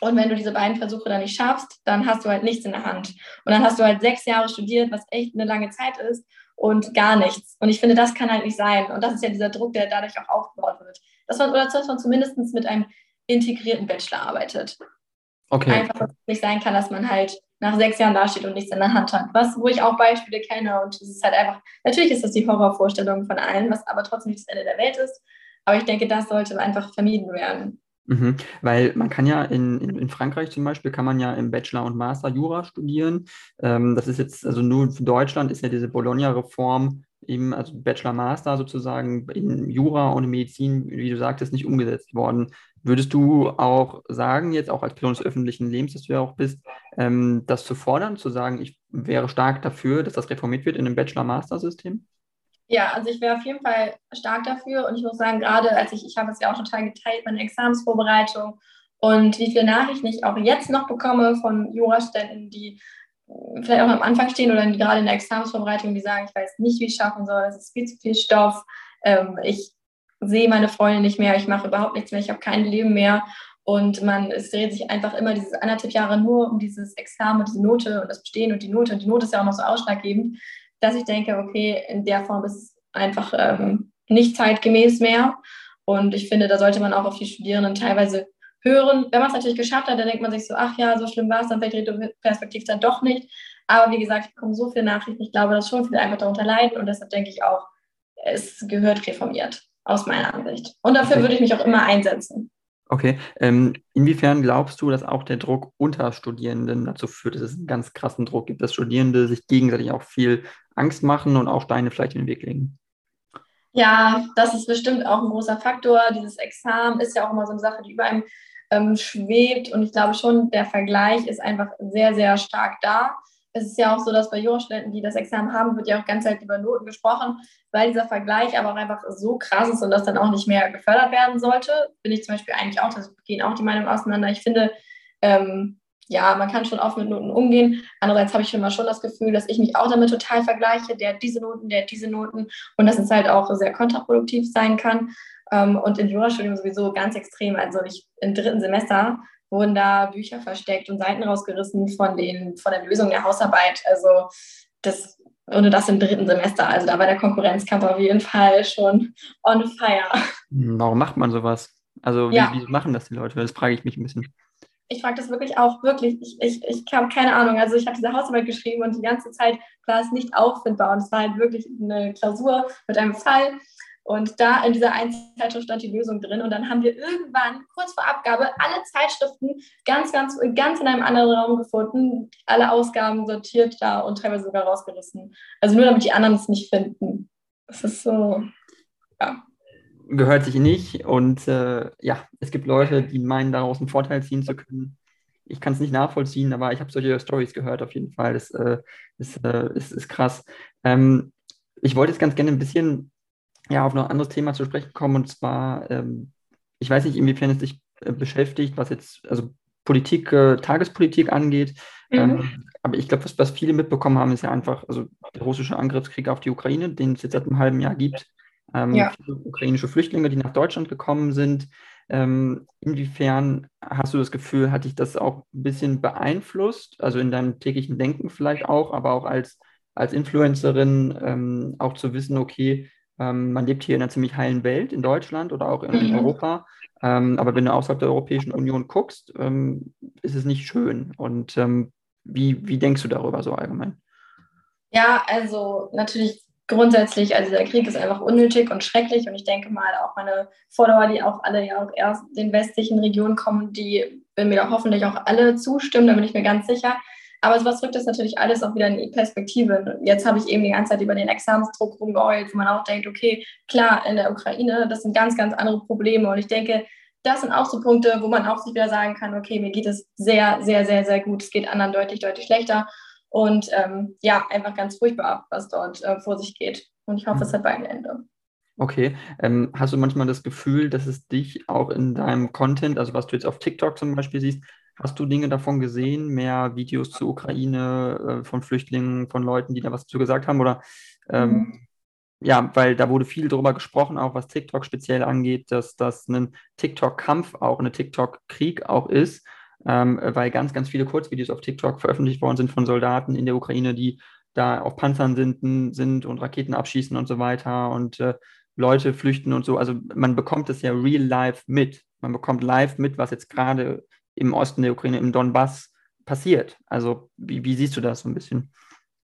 und wenn du diese beiden Versuche dann nicht schaffst, dann hast du halt nichts in der Hand. Und dann hast du halt sechs Jahre studiert, was echt eine lange Zeit ist und gar nichts. Und ich finde, das kann halt nicht sein. Und das ist ja dieser Druck, der dadurch auch aufgebaut wird. Dass man, oder dass man zumindest mit einem integrierten Bachelor arbeitet. Okay. Einfach, dass es nicht sein kann, dass man halt nach sechs Jahren dasteht und nichts in der Hand hat. Was, wo ich auch Beispiele kenne und es ist halt einfach, natürlich ist das die Horrorvorstellung von allen, was aber trotzdem nicht das Ende der Welt ist. Aber ich denke, das sollte einfach vermieden werden. Mhm. Weil man kann ja in, in, in, Frankreich zum Beispiel, kann man ja im Bachelor und Master Jura studieren. Ähm, das ist jetzt, also nur für Deutschland ist ja diese Bologna-Reform eben, also Bachelor, Master sozusagen in Jura und in Medizin, wie du sagtest, nicht umgesetzt worden. Würdest du auch sagen, jetzt auch als Person des öffentlichen Lebens, dass du ja auch bist, ähm, das zu fordern, zu sagen, ich wäre stark dafür, dass das reformiert wird in dem Bachelor-Master-System? Ja, also ich wäre auf jeden Fall stark dafür und ich muss sagen, gerade als ich, ich habe es ja auch total geteilt, meine Examensvorbereitung und wie viele Nachrichten ich auch jetzt noch bekomme von Jurastudenten, die vielleicht auch am Anfang stehen oder gerade in der Examensvorbereitung, die sagen, ich weiß nicht, wie ich schaffen soll, es ist viel zu viel Stoff, ähm, ich sehe meine Freunde nicht mehr, ich mache überhaupt nichts mehr, ich habe kein Leben mehr und man, es dreht sich einfach immer diese anderthalb Jahre nur um dieses Examen, diese Note und das Bestehen und die Note und die Note ist ja auch noch so ausschlaggebend dass ich denke, okay, in der Form ist es einfach ähm, nicht zeitgemäß mehr. Und ich finde, da sollte man auch auf die Studierenden teilweise hören. Wenn man es natürlich geschafft hat, dann denkt man sich so, ach ja, so schlimm war es dann vielleicht perspektiv dann doch nicht. Aber wie gesagt, ich bekomme so viele Nachrichten. Ich glaube, dass schon viele einfach darunter leiden. Und deshalb denke ich auch, es gehört reformiert, aus meiner Ansicht. Und dafür okay. würde ich mich auch immer einsetzen. Okay, ähm, inwiefern glaubst du, dass auch der Druck unter Studierenden dazu führt, dass es einen ganz krassen Druck gibt, dass Studierende sich gegenseitig auch viel Angst machen und auch Steine vielleicht in den Weg legen? Ja, das ist bestimmt auch ein großer Faktor. Dieses Examen ist ja auch immer so eine Sache, die über einem ähm, schwebt. Und ich glaube schon, der Vergleich ist einfach sehr, sehr stark da es ist ja auch so, dass bei Jurastudenten, die das Examen haben, wird ja auch ganz Zeit über Noten gesprochen, weil dieser Vergleich aber auch einfach so krass ist und das dann auch nicht mehr gefördert werden sollte. Bin ich zum Beispiel eigentlich auch, das gehen auch die Meinungen auseinander. Ich finde, ähm, ja, man kann schon oft mit Noten umgehen. Andererseits habe ich immer schon das Gefühl, dass ich mich auch damit total vergleiche. Der hat diese Noten, der hat diese Noten und dass es halt auch sehr kontraproduktiv sein kann. Ähm, und im Jurastudium sowieso ganz extrem. Also ich im dritten Semester wurden da Bücher versteckt und Seiten rausgerissen von, den, von der Lösung der Hausarbeit. Also das, ohne das im dritten Semester. Also da war der Konkurrenzkampf auf jeden Fall schon on fire. Warum macht man sowas? Also wie, ja. wie machen das die Leute? Das frage ich mich ein bisschen. Ich frage das wirklich auch, wirklich. Ich, ich, ich habe keine Ahnung. Also ich habe diese Hausarbeit geschrieben und die ganze Zeit war es nicht auffindbar. Und es war halt wirklich eine Klausur mit einem Fall. Und da in dieser Einzelzeitschrift stand die Lösung drin. Und dann haben wir irgendwann kurz vor Abgabe alle Zeitschriften ganz, ganz, ganz in einem anderen Raum gefunden, alle Ausgaben sortiert da und teilweise sogar rausgerissen. Also nur damit die anderen es nicht finden. Das ist so, ja. Gehört sich nicht. Und äh, ja, es gibt Leute, die meinen, daraus einen Vorteil ziehen zu können. Ich kann es nicht nachvollziehen, aber ich habe solche Stories gehört auf jeden Fall. Das äh, ist, äh, ist, ist krass. Ähm, ich wollte jetzt ganz gerne ein bisschen ja, auf noch ein anderes Thema zu sprechen kommen. Und zwar, ähm, ich weiß nicht, inwiefern es dich äh, beschäftigt, was jetzt also Politik, äh, Tagespolitik angeht. Mhm. Ähm, aber ich glaube, was, was viele mitbekommen haben, ist ja einfach, also der russische Angriffskrieg auf die Ukraine, den es jetzt seit einem halben Jahr gibt. Ähm, ja. Viele ukrainische Flüchtlinge, die nach Deutschland gekommen sind. Ähm, inwiefern hast du das Gefühl, hat dich das auch ein bisschen beeinflusst? Also in deinem täglichen Denken vielleicht auch, aber auch als, als Influencerin ähm, auch zu wissen, okay, ähm, man lebt hier in einer ziemlich heilen Welt in Deutschland oder auch in, in mhm. Europa. Ähm, aber wenn du außerhalb der Europäischen Union guckst, ähm, ist es nicht schön. Und ähm, wie, wie denkst du darüber so allgemein? Ja, also natürlich grundsätzlich, also der Krieg ist einfach unnötig und schrecklich. Und ich denke mal, auch meine Follower, die auch alle ja auch erst den westlichen Regionen kommen, die werden mir hoffentlich auch alle zustimmen, da bin ich mir ganz sicher. Aber was rückt das natürlich alles auch wieder in die Perspektive. Jetzt habe ich eben die ganze Zeit über den Examensdruck rumgeheult, wo man auch denkt, okay, klar, in der Ukraine, das sind ganz, ganz andere Probleme. Und ich denke, das sind auch so Punkte, wo man auch sich wieder sagen kann, okay, mir geht es sehr, sehr, sehr, sehr gut. Es geht anderen deutlich, deutlich schlechter. Und ähm, ja, einfach ganz furchtbar, was dort äh, vor sich geht. Und ich hoffe, es mhm. hat ein Ende. Okay. Ähm, hast du manchmal das Gefühl, dass es dich auch in deinem Content, also was du jetzt auf TikTok zum Beispiel siehst, hast du Dinge davon gesehen, mehr Videos zur Ukraine, äh, von Flüchtlingen, von Leuten, die da was zu gesagt haben? Oder ähm, mhm. ja, weil da wurde viel darüber gesprochen, auch was TikTok speziell angeht, dass das ein TikTok-Kampf auch, eine TikTok-Krieg auch ist, ähm, weil ganz, ganz viele Kurzvideos auf TikTok veröffentlicht worden sind von Soldaten in der Ukraine, die da auf Panzern sind, sind und Raketen abschießen und so weiter. Und äh, Leute flüchten und so. Also man bekommt es ja real life mit. Man bekommt live mit, was jetzt gerade im Osten der Ukraine, im Donbass passiert. Also wie, wie siehst du das so ein bisschen?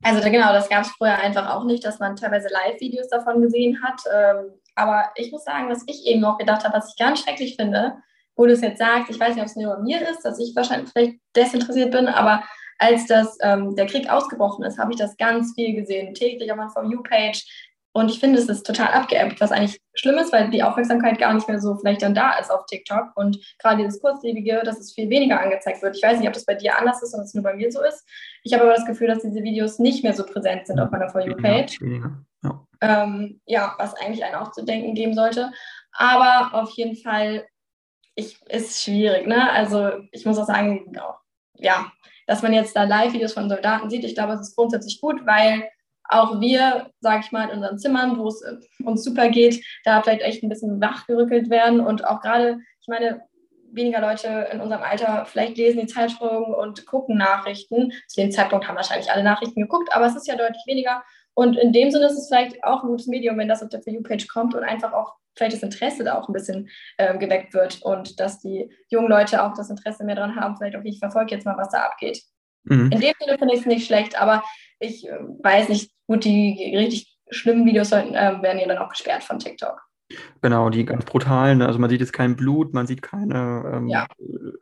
Also genau, das gab es früher einfach auch nicht, dass man teilweise Live-Videos davon gesehen hat. Ähm, aber ich muss sagen, was ich eben auch gedacht habe, was ich ganz schrecklich finde, wo du es jetzt sagst, ich weiß nicht, ob es nur bei mir ist, dass ich wahrscheinlich vielleicht desinteressiert bin, aber als das, ähm, der Krieg ausgebrochen ist, habe ich das ganz viel gesehen. Täglich auf meiner For You-Page und ich finde, es ist total abgeebbt, was eigentlich schlimm ist, weil die Aufmerksamkeit gar nicht mehr so vielleicht dann da ist auf TikTok. Und gerade dieses Kurzlebige, dass es viel weniger angezeigt wird. Ich weiß nicht, ob das bei dir anders ist und es nur bei mir so ist. Ich habe aber das Gefühl, dass diese Videos nicht mehr so präsent sind auf meiner For You-Page. Ja, ähm, ja, was eigentlich einen auch zu denken geben sollte. Aber auf jeden Fall ich, ist schwierig. Ne? Also ich muss auch sagen, ja, dass man jetzt da Live-Videos von Soldaten sieht, ich glaube, es ist grundsätzlich gut, weil auch wir, sage ich mal, in unseren Zimmern, wo es äh, uns super geht, da vielleicht echt ein bisschen wachgerückelt werden und auch gerade, ich meine, weniger Leute in unserem Alter vielleicht lesen die Zeitschriften und gucken Nachrichten. Zu dem Zeitpunkt haben wahrscheinlich alle Nachrichten geguckt, aber es ist ja deutlich weniger. Und in dem Sinne ist es vielleicht auch ein gutes Medium, wenn das auf der For You-Page kommt und einfach auch vielleicht das Interesse da auch ein bisschen äh, geweckt wird und dass die jungen Leute auch das Interesse mehr daran haben, vielleicht auch ich verfolge jetzt mal, was da abgeht. Mhm. In dem Sinne finde ich es nicht schlecht, aber ich äh, weiß nicht, gut, die richtig schlimmen Videos sollten, äh, werden ja dann auch gesperrt von TikTok. Genau, die ganz brutalen, also man sieht jetzt kein Blut, man sieht keine, ähm, ja.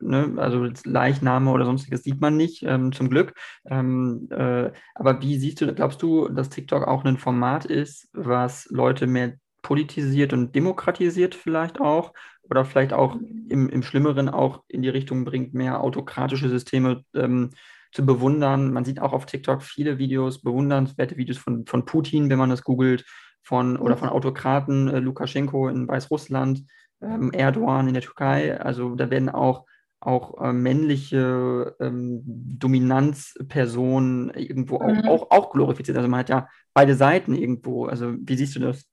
ne, also Leichname oder sonstiges sieht man nicht, ähm, zum Glück. Ähm, äh, aber wie siehst du, glaubst du, dass TikTok auch ein Format ist, was Leute mehr politisiert und demokratisiert vielleicht auch? Oder vielleicht auch im, im Schlimmeren auch in die Richtung bringt, mehr autokratische Systeme ähm, zu bewundern. Man sieht auch auf TikTok viele Videos, bewundernswerte Videos von, von Putin, wenn man das googelt, von oder von Autokraten, äh, Lukaschenko in Weißrussland, ähm, Erdogan in der Türkei. Also da werden auch auch äh, männliche ähm, Dominanzpersonen irgendwo mhm. auch, auch, auch glorifiziert. Also man hat ja beide Seiten irgendwo. Also wie siehst du das?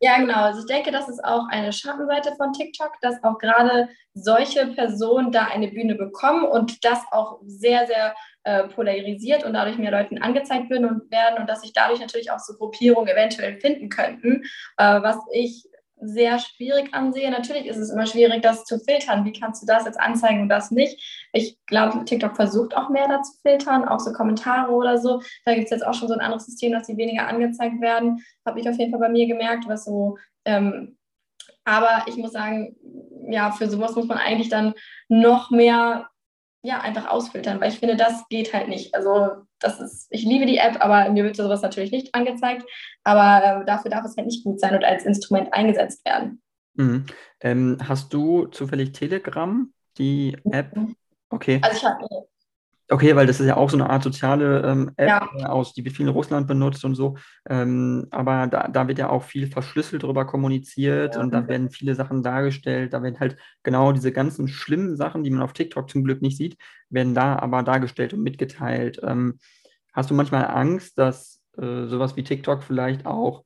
Ja, genau. Also ich denke, das ist auch eine Schattenseite von TikTok, dass auch gerade solche Personen da eine Bühne bekommen und das auch sehr, sehr äh, polarisiert und dadurch mehr Leuten angezeigt werden und, werden und dass sich dadurch natürlich auch so Gruppierungen eventuell finden könnten, äh, was ich sehr schwierig ansehe. Natürlich ist es immer schwierig, das zu filtern. Wie kannst du das jetzt anzeigen und das nicht? Ich glaube, TikTok versucht auch mehr dazu filtern, auch so Kommentare oder so. Da gibt es jetzt auch schon so ein anderes System, dass die weniger angezeigt werden. Habe ich auf jeden Fall bei mir gemerkt, was so. Ähm, aber ich muss sagen, ja, für sowas muss man eigentlich dann noch mehr ja, einfach ausfiltern, weil ich finde, das geht halt nicht. Also das ist, ich liebe die App, aber mir wird sowas natürlich nicht angezeigt. Aber äh, dafür darf es halt nicht gut sein und als Instrument eingesetzt werden. Mhm. Ähm, hast du zufällig Telegram, die App? Mhm. Okay. Also ich habe Okay, weil das ist ja auch so eine Art soziale ähm, App, ja. Äh, aus, die wird viel in Russland benutzt und so. Ähm, aber da, da wird ja auch viel verschlüsselt drüber kommuniziert ja. und da werden viele Sachen dargestellt. Da werden halt genau diese ganzen schlimmen Sachen, die man auf TikTok zum Glück nicht sieht, werden da aber dargestellt und mitgeteilt. Ähm, hast du manchmal Angst, dass äh, sowas wie TikTok vielleicht auch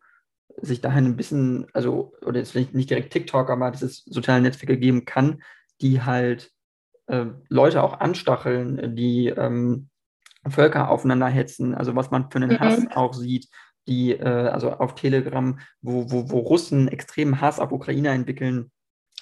sich dahin ein bisschen, also, oder jetzt nicht direkt TikTok, aber dass es soziale Netzwerke geben kann, die halt äh, Leute auch anstacheln, die ähm, Völker aufeinander hetzen, also was man für einen mhm. Hass auch sieht, die, äh, also auf Telegram, wo, wo, wo Russen extremen Hass auf Ukraine entwickeln,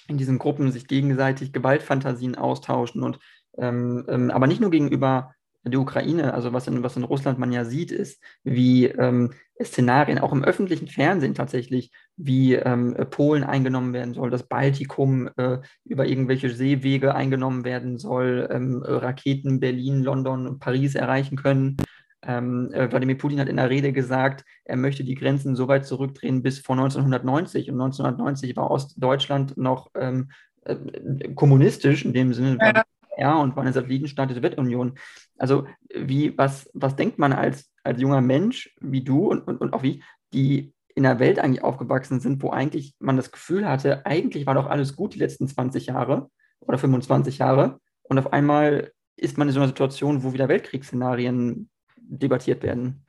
in diesen Gruppen sich gegenseitig Gewaltfantasien austauschen und ähm, ähm, aber nicht nur gegenüber der Ukraine, also was in, was in Russland man ja sieht, ist, wie ähm, Szenarien auch im öffentlichen Fernsehen tatsächlich, wie ähm, Polen eingenommen werden soll, das Baltikum äh, über irgendwelche Seewege eingenommen werden soll, ähm, Raketen Berlin, London und Paris erreichen können. Ähm, äh, Wladimir Putin hat in der Rede gesagt, er möchte die Grenzen so weit zurückdrehen bis vor 1990 und 1990 war Ostdeutschland noch ähm, äh, kommunistisch in dem Sinne, ja. Ja, und war eine Satellitenstaat der Sowjetunion. Also wie, was, was denkt man als, als junger Mensch wie du und, und, und auch wie, die in einer Welt eigentlich aufgewachsen sind, wo eigentlich man das Gefühl hatte, eigentlich war doch alles gut die letzten 20 Jahre oder 25 Jahre und auf einmal ist man in so einer Situation, wo wieder Weltkriegsszenarien debattiert werden.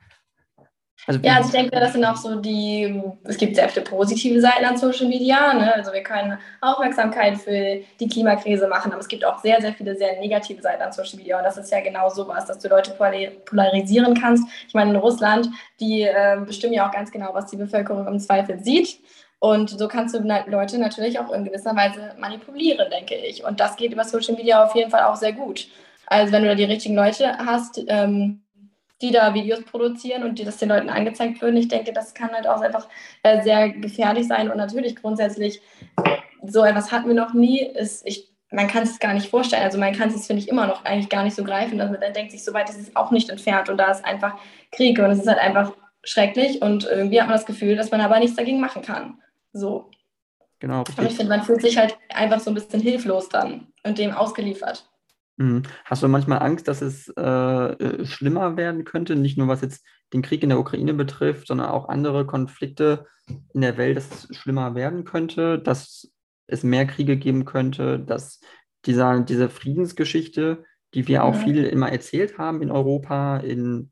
Also ja, also ich denke, das sind auch so die, es gibt sehr viele positive Seiten an Social Media. Ne? Also wir können Aufmerksamkeit für die Klimakrise machen, aber es gibt auch sehr, sehr viele sehr negative Seiten an Social Media. Und das ist ja genau sowas, dass du Leute polarisieren kannst. Ich meine, in Russland, die äh, bestimmen ja auch ganz genau, was die Bevölkerung im Zweifel sieht. Und so kannst du Leute natürlich auch in gewisser Weise manipulieren, denke ich. Und das geht über Social Media auf jeden Fall auch sehr gut. Also wenn du da die richtigen Leute hast, ähm, die da Videos produzieren und die das den Leuten angezeigt würden. Ich denke, das kann halt auch einfach äh, sehr gefährlich sein und natürlich grundsätzlich so etwas hatten wir noch nie. Ist, ich, man kann es gar nicht vorstellen. Also man kann es, finde ich, immer noch eigentlich gar nicht so greifen. Also man denkt sich, so weit ist es auch nicht entfernt und da ist einfach Krieg und es ist halt einfach schrecklich und irgendwie hat man das Gefühl, dass man aber nichts dagegen machen kann. So. Genau. Richtig. Und ich finde, man fühlt sich halt einfach so ein bisschen hilflos dann und dem ausgeliefert. Mhm. Hast du manchmal Angst, dass es äh, äh, schlimmer werden könnte? Nicht nur was jetzt den Krieg in der Ukraine betrifft, sondern auch andere Konflikte in der Welt, dass es schlimmer werden könnte, dass es mehr Kriege geben könnte, dass dieser, diese Friedensgeschichte, die wir auch viel immer erzählt haben in Europa in,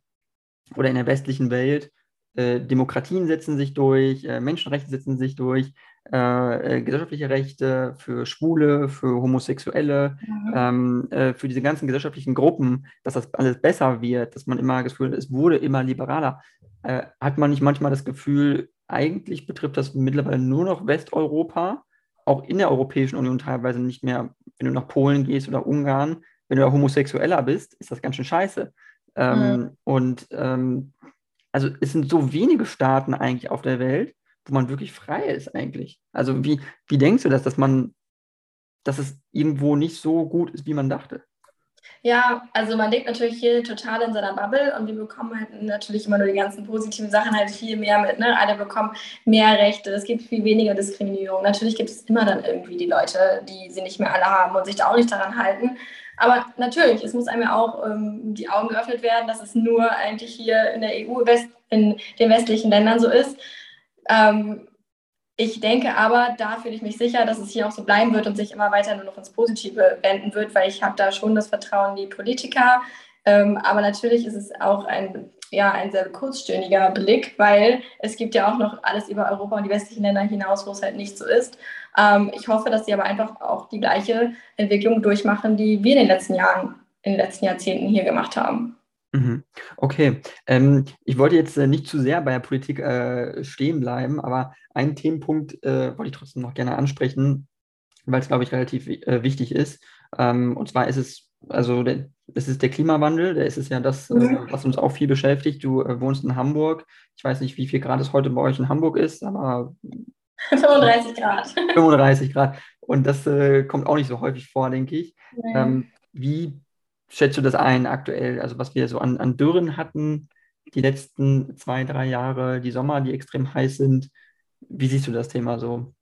oder in der westlichen Welt, äh, Demokratien setzen sich durch, äh, Menschenrechte setzen sich durch, äh, äh, gesellschaftliche Rechte für Schwule, für Homosexuelle, mhm. ähm, äh, für diese ganzen gesellschaftlichen Gruppen, dass das alles besser wird, dass man immer das Gefühl hat, es wurde immer liberaler. Äh, hat man nicht manchmal das Gefühl, eigentlich betrifft das mittlerweile nur noch Westeuropa, auch in der Europäischen Union teilweise nicht mehr, wenn du nach Polen gehst oder Ungarn, wenn du da Homosexueller bist, ist das ganz schön scheiße. Ähm, mhm. Und ähm, also es sind so wenige Staaten eigentlich auf der Welt, wo man wirklich frei ist eigentlich. Also wie, wie denkst du das, dass man, dass es irgendwo nicht so gut ist, wie man dachte? Ja, also man denkt natürlich hier total in seiner Bubble und wir bekommen halt natürlich immer nur die ganzen positiven Sachen halt viel mehr mit. Ne? Alle bekommen mehr Rechte, es gibt viel weniger Diskriminierung. Natürlich gibt es immer dann irgendwie die Leute, die sie nicht mehr alle haben und sich da auch nicht daran halten. Aber natürlich, es muss einem ja auch ähm, die Augen geöffnet werden, dass es nur eigentlich hier in der EU, West, in den westlichen Ländern so ist. Ähm, ich denke aber, da fühle ich mich sicher, dass es hier auch so bleiben wird und sich immer weiter nur noch ins Positive wenden wird, weil ich habe da schon das Vertrauen in die Politiker. Ähm, aber natürlich ist es auch ein, ja, ein sehr kurzstündiger Blick, weil es gibt ja auch noch alles über Europa und die westlichen Länder hinaus, wo es halt nicht so ist. Ähm, ich hoffe, dass sie aber einfach auch die gleiche Entwicklung durchmachen, die wir in den letzten Jahren, in den letzten Jahrzehnten hier gemacht haben. Mhm. Okay, ähm, ich wollte jetzt äh, nicht zu sehr bei der Politik äh, stehen bleiben, aber einen Themenpunkt äh, wollte ich trotzdem noch gerne ansprechen, weil es, glaube ich, relativ äh, wichtig ist. Ähm, und zwar ist es, also der, es ist der Klimawandel, der ist es ja das, äh, mhm. was uns auch viel beschäftigt. Du äh, wohnst in Hamburg. Ich weiß nicht, wie viel Grad es heute bei euch in Hamburg ist, aber [laughs] 35 Grad. 35 Grad. Und das kommt auch nicht so häufig vor, denke ich. Nee. Ähm, wie schätzt du das ein aktuell? Also was wir so an, an Dürren hatten, die letzten zwei, drei Jahre, die Sommer, die extrem heiß sind. Wie siehst du das Thema so?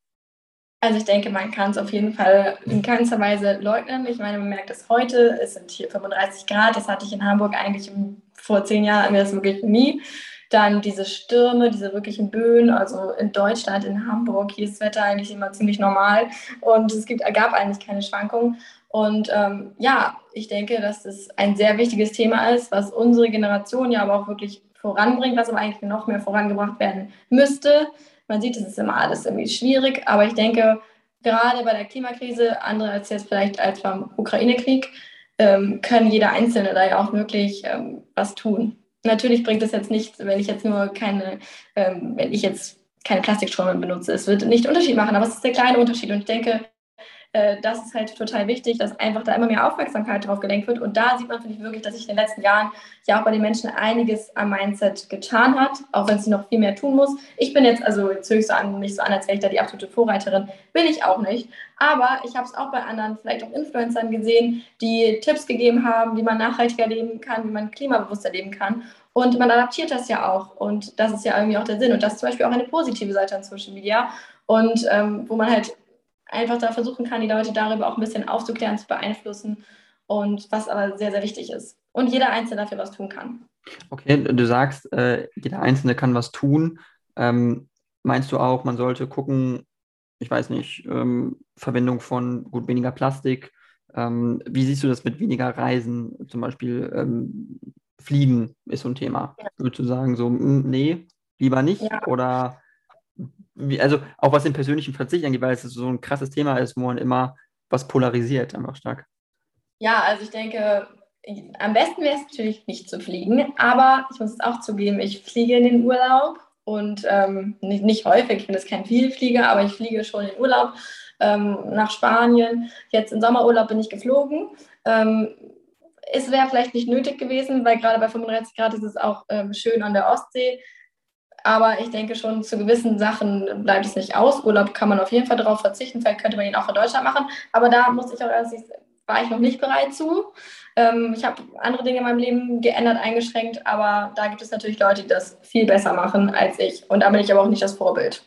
Also ich denke, man kann es auf jeden Fall in keinster Weise leugnen. Ich meine, man merkt es heute, es sind hier 35 Grad, das hatte ich in Hamburg eigentlich vor zehn Jahren hatten wir das wirklich nie. Dann diese Stürme, diese wirklichen Böen, also in Deutschland, in Hamburg, hier ist das Wetter eigentlich immer ziemlich normal und es gibt, gab eigentlich keine Schwankungen. Und ähm, ja, ich denke, dass das ein sehr wichtiges Thema ist, was unsere Generation ja aber auch wirklich voranbringt, was aber eigentlich noch mehr vorangebracht werden müsste. Man sieht, es ist immer alles irgendwie schwierig, aber ich denke, gerade bei der Klimakrise, andere als jetzt vielleicht als beim Ukraine-Krieg, ähm, können jeder Einzelne da ja auch wirklich ähm, was tun. Natürlich bringt es jetzt nichts, wenn ich jetzt nur keine, ähm, wenn ich jetzt keine Plastikströme benutze. Es wird nicht Unterschied machen, aber es ist der kleine Unterschied. Und ich denke, äh, das ist halt total wichtig, dass einfach da immer mehr Aufmerksamkeit drauf gelenkt wird. Und da sieht man, finde ich, wirklich, dass sich in den letzten Jahren ja auch bei den Menschen einiges am Mindset getan hat, auch wenn sie noch viel mehr tun muss. Ich bin jetzt, also jetzt so an, nicht so an, als wäre ich da die absolute Vorreiterin, bin ich auch nicht. Aber ich habe es auch bei anderen, vielleicht auch Influencern gesehen, die Tipps gegeben haben, wie man nachhaltiger leben kann, wie man klimabewusster leben kann. Und man adaptiert das ja auch. Und das ist ja irgendwie auch der Sinn. Und das ist zum Beispiel auch eine positive Seite an Social Media. Und ähm, wo man halt einfach da versuchen kann, die Leute darüber auch ein bisschen aufzuklären, zu beeinflussen und was aber sehr, sehr wichtig ist. Und jeder Einzelne dafür was tun kann. Okay, du sagst, äh, jeder Einzelne kann was tun. Ähm, meinst du auch, man sollte gucken, ich weiß nicht, ähm, Verwendung von gut weniger Plastik? Ähm, wie siehst du das mit weniger Reisen? Zum Beispiel ähm, Fliegen ist so ein Thema. Ja. Würdest du sagen, so, hm, nee, lieber nicht? Ja. Oder wie, also auch was den persönlichen Verzicht angeht, weil es so ein krasses Thema ist, wo man immer was polarisiert, einfach stark. Ja, also ich denke, am besten wäre es natürlich nicht zu fliegen, aber ich muss es auch zugeben, ich fliege in den Urlaub und ähm, nicht, nicht, häufig, ich bin jetzt kein Vielflieger, aber ich fliege schon in den Urlaub ähm, nach Spanien. Jetzt im Sommerurlaub bin ich geflogen. Ähm, es wäre vielleicht nicht nötig gewesen, weil gerade bei 35 Grad ist es auch ähm, schön an der Ostsee. Aber ich denke schon, zu gewissen Sachen bleibt es nicht aus. Urlaub kann man auf jeden Fall darauf verzichten. Vielleicht könnte man ihn auch in Deutschland machen. Aber da muss ich auch ehrlich war ich noch nicht bereit zu. Ähm, ich habe andere Dinge in meinem Leben geändert, eingeschränkt, aber da gibt es natürlich Leute, die das viel besser machen als ich. Und da bin ich aber auch nicht das Vorbild.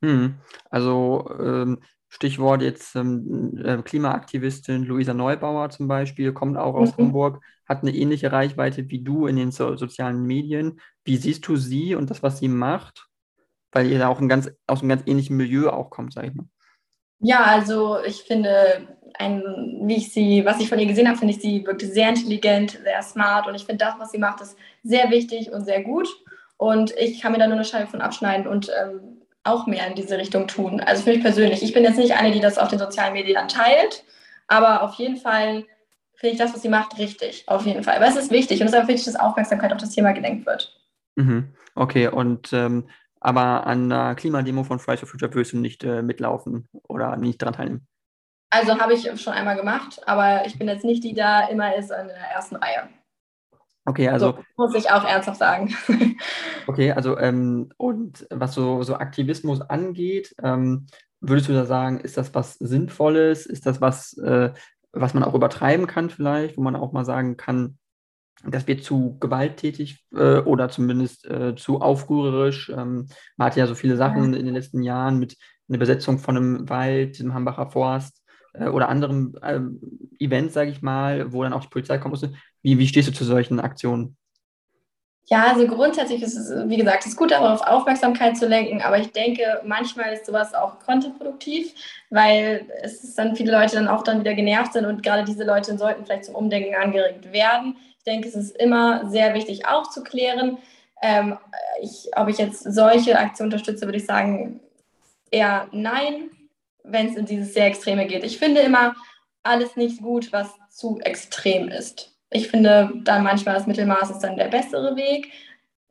Hm. Also ähm, Stichwort jetzt ähm, äh, Klimaaktivistin Luisa Neubauer zum Beispiel, kommt auch aus mhm. Hamburg, hat eine ähnliche Reichweite wie du in den so sozialen Medien. Wie siehst du sie und das, was sie macht? Weil ihr da auch ein ganz, aus einem ganz ähnlichen Milieu auch kommt, sag ich mal. Ja, also ich finde, ein, wie ich sie, was ich von ihr gesehen habe, finde ich sie wirklich sehr intelligent, sehr smart und ich finde das, was sie macht, ist sehr wichtig und sehr gut. Und ich kann mir da nur eine Scheibe von abschneiden und ähm, auch mehr in diese Richtung tun. Also für mich persönlich. Ich bin jetzt nicht eine, die das auf den sozialen Medien teilt, aber auf jeden Fall finde ich das, was sie macht, richtig. Auf jeden Fall. Aber es ist wichtig und es ist auch wichtig, dass Aufmerksamkeit auf das Thema gelenkt wird. Mhm. Okay, und ähm, aber an der Klimademo von Fridays for Future wirst du nicht äh, mitlaufen oder nicht daran teilnehmen? Also habe ich schon einmal gemacht, aber ich bin jetzt nicht die, die da immer ist in der ersten Reihe. Okay, also. So, muss ich auch ernsthaft sagen. [laughs] okay, also, ähm, und was so, so Aktivismus angeht, ähm, würdest du da sagen, ist das was Sinnvolles? Ist das was, äh, was man auch übertreiben kann, vielleicht, wo man auch mal sagen kann, das wird zu gewalttätig äh, oder zumindest äh, zu aufrührerisch. Ähm, man hat ja so viele Sachen in den letzten Jahren mit einer Besetzung von einem Wald, dem Hambacher Forst äh, oder anderen ähm, Events, sage ich mal, wo dann auch die Polizei kommen musste. Wie, wie stehst du zu solchen Aktionen? Ja, also grundsätzlich ist es, wie gesagt, es ist gut, darauf Aufmerksamkeit zu lenken, aber ich denke, manchmal ist sowas auch kontraproduktiv, weil es dann viele Leute dann auch dann wieder genervt sind und gerade diese Leute sollten vielleicht zum Umdenken angeregt werden. Ich denke, es ist immer sehr wichtig aufzuklären. Ähm, ich, ob ich jetzt solche Aktionen unterstütze, würde ich sagen, eher nein, wenn es in dieses sehr Extreme geht. Ich finde immer alles nicht gut, was zu extrem ist. Ich finde dann manchmal das Mittelmaß ist dann der bessere Weg.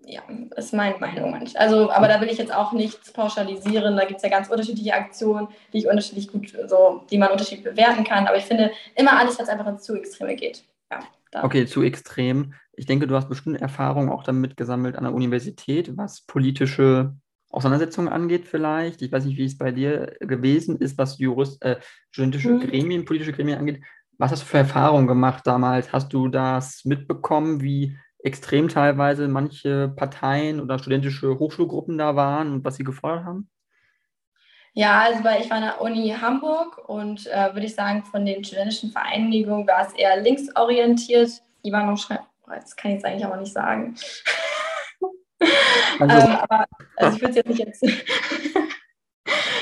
Ja, ist meine Meinung. Also, aber da will ich jetzt auch nichts pauschalisieren. Da gibt es ja ganz unterschiedliche Aktionen, die ich unterschiedlich gut, so, die man unterschiedlich bewerten kann. Aber ich finde immer alles, was einfach ins zu Extreme geht. Ja. Okay, zu extrem. Ich denke, du hast bestimmt Erfahrung auch damit gesammelt an der Universität, was politische Auseinandersetzungen angeht vielleicht. Ich weiß nicht, wie es bei dir gewesen ist, was Jurist, äh, studentische mhm. Gremien, politische Gremien angeht. Was hast du für Erfahrungen gemacht damals? Hast du das mitbekommen, wie extrem teilweise manche Parteien oder studentische Hochschulgruppen da waren und was sie gefordert haben? Ja, also weil ich war an der Uni Hamburg und äh, würde ich sagen, von den studentischen Vereinigungen war es eher linksorientiert. Die waren noch schreiben, das kann ich jetzt eigentlich aber nicht sagen. Also, ähm, aber also ich würde es jetzt nicht als [laughs]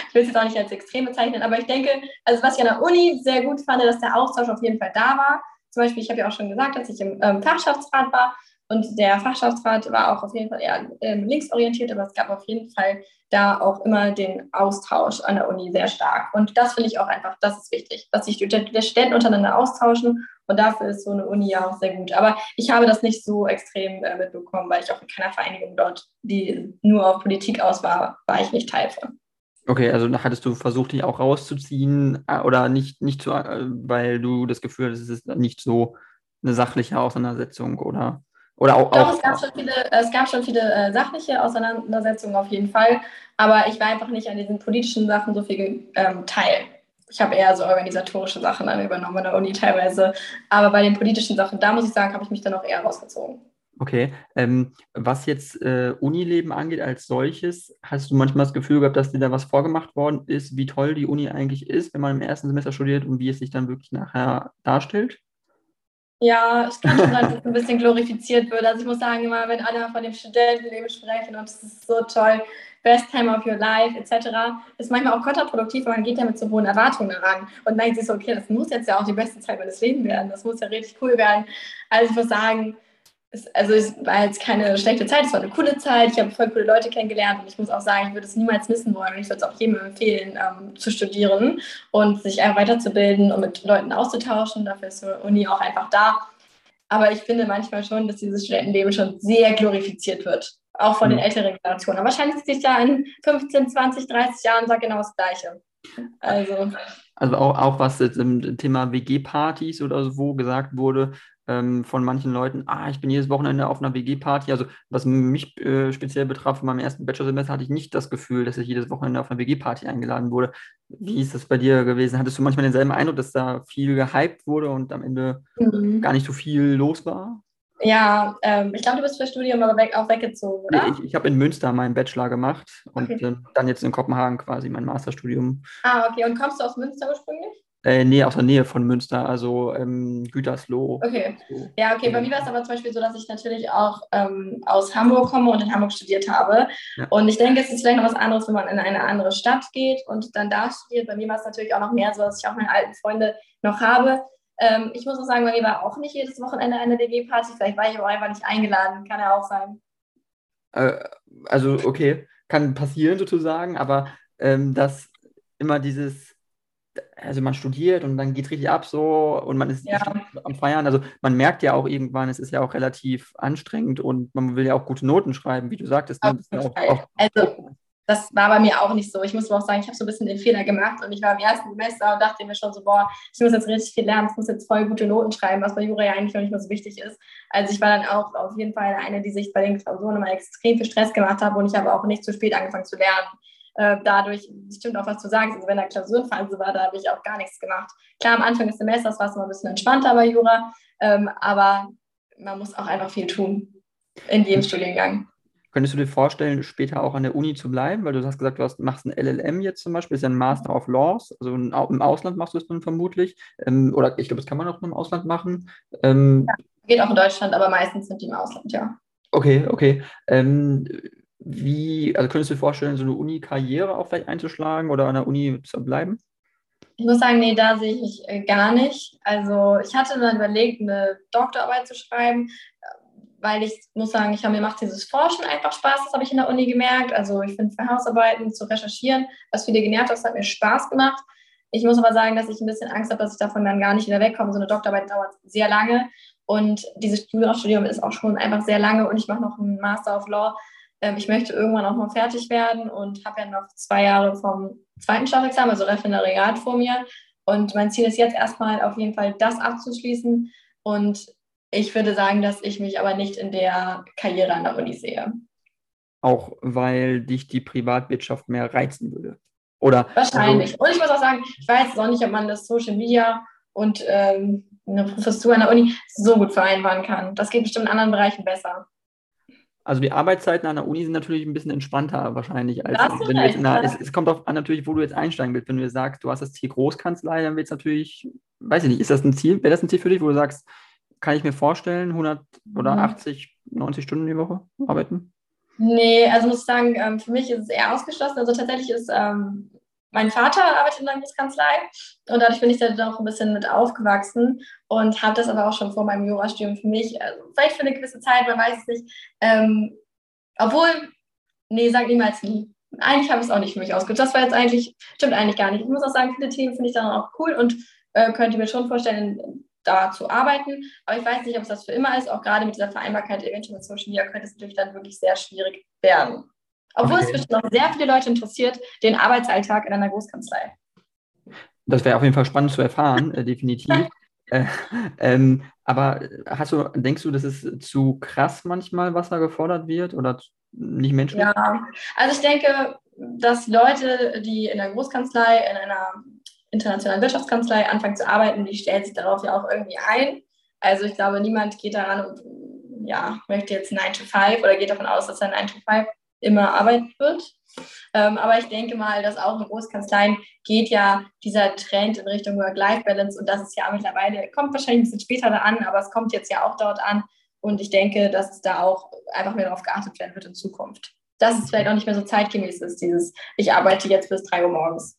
ich will es jetzt auch nicht als extrem bezeichnen, aber ich denke, also was ich an der Uni sehr gut fand, dass der Austausch auf jeden Fall da war. Zum Beispiel, ich habe ja auch schon gesagt, dass ich im ähm, Fachschaftsrat war und der Fachschaftsrat war auch auf jeden Fall eher ähm, linksorientiert, aber es gab auf jeden Fall da auch immer den Austausch an der Uni sehr stark. Und das finde ich auch einfach, das ist wichtig, dass sich die Studenten untereinander austauschen. Und dafür ist so eine Uni ja auch sehr gut. Aber ich habe das nicht so extrem äh, mitbekommen, weil ich auch in keiner Vereinigung dort, die nur auf Politik aus war, war ich nicht Teil von. Okay, also hattest du versucht, dich auch rauszuziehen äh, oder nicht, nicht zu, äh, weil du das Gefühl hast, es ist nicht so eine sachliche Auseinandersetzung oder? Oder auch, Doch, auch, es gab schon viele, es gab schon viele äh, sachliche Auseinandersetzungen auf jeden Fall, aber ich war einfach nicht an diesen politischen Sachen so viel ähm, teil. Ich habe eher so organisatorische Sachen dann übernommen an der Uni teilweise, aber bei den politischen Sachen, da muss ich sagen, habe ich mich dann auch eher rausgezogen. Okay. Ähm, was jetzt äh, Unileben angeht als solches, hast du manchmal das Gefühl gehabt, dass dir da was vorgemacht worden ist, wie toll die Uni eigentlich ist, wenn man im ersten Semester studiert und wie es sich dann wirklich nachher darstellt? Ja, es kann schon sein, dass es ein bisschen glorifiziert wird. Also ich muss sagen, immer wenn alle von dem Studentenleben sprechen und es ist so toll, Best Time of Your Life etc., ist manchmal auch kontraproduktiv, weil man geht ja mit so hohen Erwartungen ran und denkt sich so, okay, das muss jetzt ja auch die beste Zeit meines Lebens werden, das muss ja richtig cool werden. Also ich muss sagen, es, also es war jetzt keine schlechte Zeit, es war eine coole Zeit, ich habe voll coole Leute kennengelernt und ich muss auch sagen, ich würde es niemals missen wollen und ich würde es auch jedem empfehlen, ähm, zu studieren und sich einfach weiterzubilden und mit Leuten auszutauschen. Dafür ist die Uni auch einfach da. Aber ich finde manchmal schon, dass dieses Studentenleben schon sehr glorifiziert wird, auch von mhm. den älteren Generationen. Aber wahrscheinlich sitze ich da in 15, 20, 30 Jahren und sage genau das Gleiche. Also, also auch, auch was jetzt im Thema WG-Partys oder so gesagt wurde, ähm, von manchen Leuten, ah, ich bin jedes Wochenende auf einer WG-Party. Also was mich äh, speziell betraf, in meinem ersten Bachelorsemester hatte ich nicht das Gefühl, dass ich jedes Wochenende auf einer WG-Party eingeladen wurde. Wie ist das bei dir gewesen? Hattest du manchmal denselben Eindruck, dass da viel gehypt wurde und am Ende mhm. gar nicht so viel los war? Ja, ähm, ich glaube, du bist für Studium aber weg, auch weggezogen, oder? Nee, ich, ich habe in Münster meinen Bachelor gemacht und okay. äh, dann jetzt in Kopenhagen quasi mein Masterstudium. Ah, okay. Und kommst du aus Münster ursprünglich? Äh, nee, aus der Nähe von Münster, also ähm, Gütersloh. Okay. So. Ja, okay. Bei mir war es aber zum Beispiel so, dass ich natürlich auch ähm, aus Hamburg komme und in Hamburg studiert habe. Ja. Und ich denke, es ist vielleicht noch was anderes, wenn man in eine andere Stadt geht und dann da studiert. Bei mir war es natürlich auch noch mehr so, dass ich auch meine alten Freunde noch habe. Ähm, ich muss auch sagen, bei mir war auch nicht jedes Wochenende eine WG-Party. Vielleicht war ich aber einfach nicht eingeladen. Kann ja auch sein. Äh, also, okay, kann passieren sozusagen, aber ähm, dass immer dieses also man studiert und dann geht es richtig ab so und man ist ja. am Feiern. Also man merkt ja auch irgendwann, es ist ja auch relativ anstrengend und man will ja auch gute Noten schreiben, wie du sagtest. Ne? Das auch, auch also das war bei mir auch nicht so. Ich muss aber auch sagen, ich habe so ein bisschen den Fehler gemacht und ich war im ersten Semester und dachte mir schon so, boah, ich muss jetzt richtig viel lernen, ich muss jetzt voll gute Noten schreiben, was bei Jura ja eigentlich noch nicht mehr so wichtig ist. Also ich war dann auch auf jeden Fall eine, die sich bei den Klausuren immer extrem viel Stress gemacht hat und ich habe auch nicht zu spät angefangen zu lernen äh, dadurch stimmt auch was zu sagen. Also wenn da Klausurenphase war, da habe ich auch gar nichts gemacht. Klar, am Anfang des Semesters war es immer ein bisschen entspannter bei Jura, ähm, aber man muss auch einfach viel tun in jedem Studiengang. Könntest du dir vorstellen, später auch an der Uni zu bleiben? Weil du hast gesagt, du hast, machst ein LLM jetzt zum Beispiel, ist ja ein Master of Laws, also im Ausland machst du es dann vermutlich. Ähm, oder ich glaube, das kann man auch im Ausland machen. Ähm, ja, geht auch in Deutschland, aber meistens sind die im Ausland, ja. Okay, okay. Ähm, wie, also könntest du dir vorstellen, so eine Uni-Karriere auch vielleicht einzuschlagen oder an der Uni zu bleiben? Ich muss sagen, nee, da sehe ich mich äh, gar nicht. Also ich hatte dann überlegt, eine Doktorarbeit zu schreiben, weil ich muss sagen, ich habe mir macht dieses Forschen einfach Spaß, das habe ich in der Uni gemerkt. Also ich finde für Hausarbeiten zu recherchieren, was viele genervt hat, hat mir Spaß gemacht. Ich muss aber sagen, dass ich ein bisschen Angst habe, dass ich davon dann gar nicht wieder wegkomme. So eine Doktorarbeit dauert sehr lange und dieses Jurastudium ist auch schon einfach sehr lange und ich mache noch einen Master of Law ähm, ich möchte irgendwann auch mal fertig werden und habe ja noch zwei Jahre vom zweiten Staatsexamen, also Referendariat vor mir. Und mein Ziel ist jetzt erstmal auf jeden Fall das abzuschließen. Und ich würde sagen, dass ich mich aber nicht in der Karriere an der Uni sehe. Auch weil dich die Privatwirtschaft mehr reizen würde. Oder Wahrscheinlich. Also, und ich muss auch sagen, ich weiß auch nicht, ob man das Social Media und ähm, eine Professur an der Uni so gut vereinbaren kann. Das geht bestimmt in anderen Bereichen besser. Also die Arbeitszeiten an der Uni sind natürlich ein bisschen entspannter wahrscheinlich, als wenn du jetzt in der, es, es, kommt darauf an natürlich, wo du jetzt einsteigen willst. Wenn du jetzt sagst, du hast das Ziel Großkanzlei, dann wird es natürlich, weiß ich nicht, ist das ein Ziel, wäre das ein Ziel für dich, wo du sagst, kann ich mir vorstellen, 100 oder mhm. 80, 90 Stunden die Woche arbeiten? Nee, also muss ich sagen, ähm, für mich ist es eher ausgeschlossen. Also tatsächlich ist ähm, mein Vater arbeitet in der Bundeskanzlei und dadurch bin ich da auch ein bisschen mit aufgewachsen und habe das aber auch schon vor meinem Jurastudium für mich, also vielleicht für eine gewisse Zeit, man weiß es nicht. Ähm, obwohl, nee, sag niemals nie. Eigentlich habe ich es auch nicht für mich ausgesucht. Das war jetzt eigentlich, stimmt eigentlich gar nicht. Ich muss auch sagen, viele Themen finde ich dann auch cool und äh, könnte mir schon vorstellen, da zu arbeiten. Aber ich weiß nicht, ob es das für immer ist. Auch gerade mit dieser Vereinbarkeit eventuell mit Social Media könnte es natürlich dann wirklich sehr schwierig werden. Obwohl okay. es bestimmt noch sehr viele Leute interessiert, den Arbeitsalltag in einer Großkanzlei. Das wäre auf jeden Fall spannend zu erfahren, äh, definitiv. [laughs] äh, ähm, aber hast du, denkst du, dass es zu krass manchmal, was da gefordert wird oder nicht menschlich? Ja, also ich denke, dass Leute, die in einer Großkanzlei, in einer internationalen Wirtschaftskanzlei anfangen zu arbeiten, die stellen sich darauf ja auch irgendwie ein. Also ich glaube, niemand geht daran und ja, möchte jetzt 9 to 5 oder geht davon aus, dass er 9 to 5 immer arbeiten wird. Ähm, aber ich denke mal, dass auch in Großkanzleien geht ja dieser Trend in Richtung Work-Life-Balance und das ist ja mittlerweile, kommt wahrscheinlich ein bisschen später da an, aber es kommt jetzt ja auch dort an und ich denke, dass es da auch einfach mehr darauf geachtet werden wird in Zukunft. Dass es vielleicht auch nicht mehr so zeitgemäß ist, dieses, ich arbeite jetzt bis 3 Uhr morgens.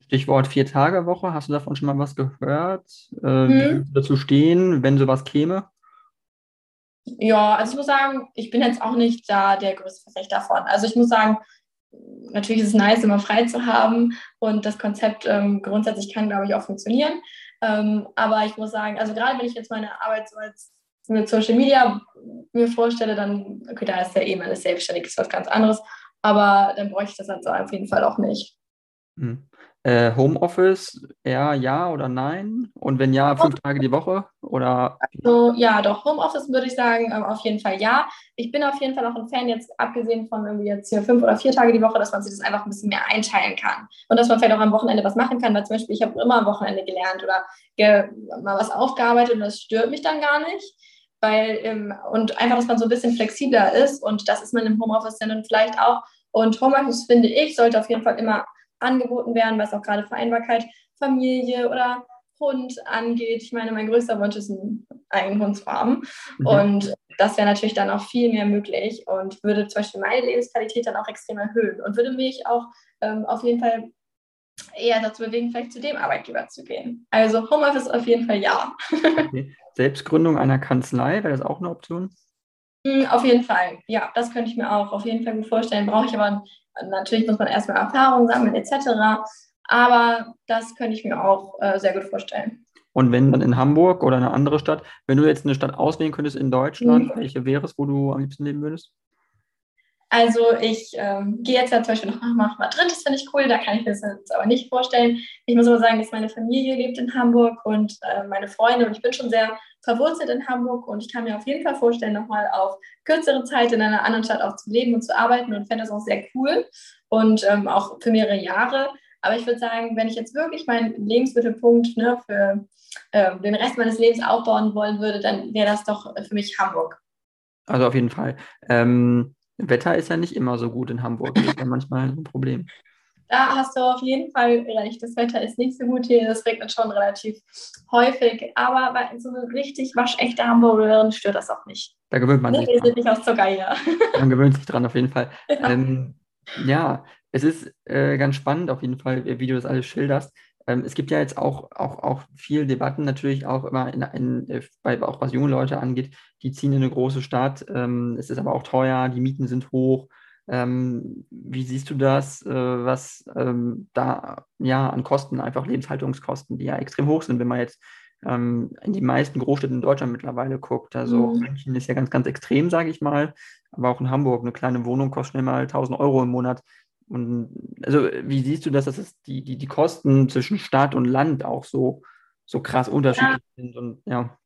Stichwort Vier-Tage-Woche, hast du davon schon mal was gehört? Äh, hm. Dazu stehen, wenn sowas käme? Ja, also ich muss sagen, ich bin jetzt auch nicht da der größte Verfechter davon. Also ich muss sagen, natürlich ist es nice, immer frei zu haben und das Konzept ähm, grundsätzlich kann, glaube ich, auch funktionieren. Ähm, aber ich muss sagen, also gerade wenn ich jetzt meine Arbeit so als mit Social Media mir vorstelle, dann, okay, da ist ja eh meine Selbstständig, ist was ganz anderes, aber dann bräuchte ich das halt so auf jeden Fall auch nicht. Hm. Äh, Homeoffice eher ja oder nein? Und wenn ja, fünf Tage die Woche? Oder? Also, ja, doch, Homeoffice würde ich sagen, ähm, auf jeden Fall ja. Ich bin auf jeden Fall auch ein Fan, jetzt abgesehen von irgendwie jetzt hier fünf oder vier Tage die Woche, dass man sich das einfach ein bisschen mehr einteilen kann. Und dass man vielleicht auch am Wochenende was machen kann, weil zum Beispiel ich habe immer am Wochenende gelernt oder ge mal was aufgearbeitet und das stört mich dann gar nicht. Weil, ähm, und einfach, dass man so ein bisschen flexibler ist und das ist man im Homeoffice dann vielleicht auch. Und Homeoffice, finde ich, sollte auf jeden Fall immer angeboten werden, was auch gerade Vereinbarkeit, Familie oder Hund angeht. Ich meine, mein größter Wunsch ist, einen eigenen Hund zu haben. Mhm. Und das wäre natürlich dann auch viel mehr möglich und würde zum Beispiel meine Lebensqualität dann auch extrem erhöhen und würde mich auch ähm, auf jeden Fall eher dazu bewegen, vielleicht zu dem Arbeitgeber zu gehen. Also Homeoffice auf jeden Fall ja. Okay. Selbstgründung einer Kanzlei, wäre das auch eine Option? Hm, auf jeden Fall, ja, das könnte ich mir auch auf jeden Fall gut vorstellen. Brauche ich aber Natürlich muss man erstmal Erfahrung sammeln etc. Aber das könnte ich mir auch äh, sehr gut vorstellen. Und wenn dann in Hamburg oder eine andere Stadt, wenn du jetzt eine Stadt auswählen könntest in Deutschland, mhm. welche wäre es, wo du am liebsten leben würdest? Also ich ähm, gehe jetzt ja zum Beispiel noch nach Madrid, das finde ich cool, da kann ich mir das jetzt aber nicht vorstellen. Ich muss aber sagen, dass meine Familie lebt in Hamburg und äh, meine Freunde und ich bin schon sehr verwurzelt in Hamburg und ich kann mir auf jeden Fall vorstellen, nochmal auf kürzere Zeit in einer anderen Stadt auch zu leben und zu arbeiten und fände das auch sehr cool und ähm, auch für mehrere Jahre. Aber ich würde sagen, wenn ich jetzt wirklich meinen Lebensmittelpunkt ne, für äh, den Rest meines Lebens aufbauen wollen würde, dann wäre das doch für mich Hamburg. Also auf jeden Fall. Ähm, Wetter ist ja nicht immer so gut in Hamburg. Das ist ja manchmal ein Problem. Da hast du auf jeden Fall recht. Das Wetter ist nicht so gut hier. Es regnet schon relativ häufig. Aber bei so eine richtig waschechte Hamburgerin stört das auch nicht. Da gewöhnt man sich. Wir sind nicht aus Zucker hier. [laughs] Man gewöhnt sich dran auf jeden Fall. Ja, ähm, ja es ist äh, ganz spannend auf jeden Fall, wie du das alles schilderst. Ähm, es gibt ja jetzt auch, auch, auch viel Debatten natürlich auch immer in, in, äh, bei, auch was junge Leute angeht, die ziehen in eine große Stadt. Ähm, es ist aber auch teuer, die Mieten sind hoch. Ähm, wie siehst du das, äh, was ähm, da ja an Kosten, einfach Lebenshaltungskosten, die ja extrem hoch sind, wenn man jetzt ähm, in die meisten Großstädte in Deutschland mittlerweile guckt. Also mhm. München ist ja ganz, ganz extrem, sage ich mal, aber auch in Hamburg eine kleine Wohnung kostet schnell mal 1000 Euro im Monat. Und also wie siehst du das, dass es die, die, die Kosten zwischen Stadt und Land auch so, so krass unterschiedlich ja. sind und ja.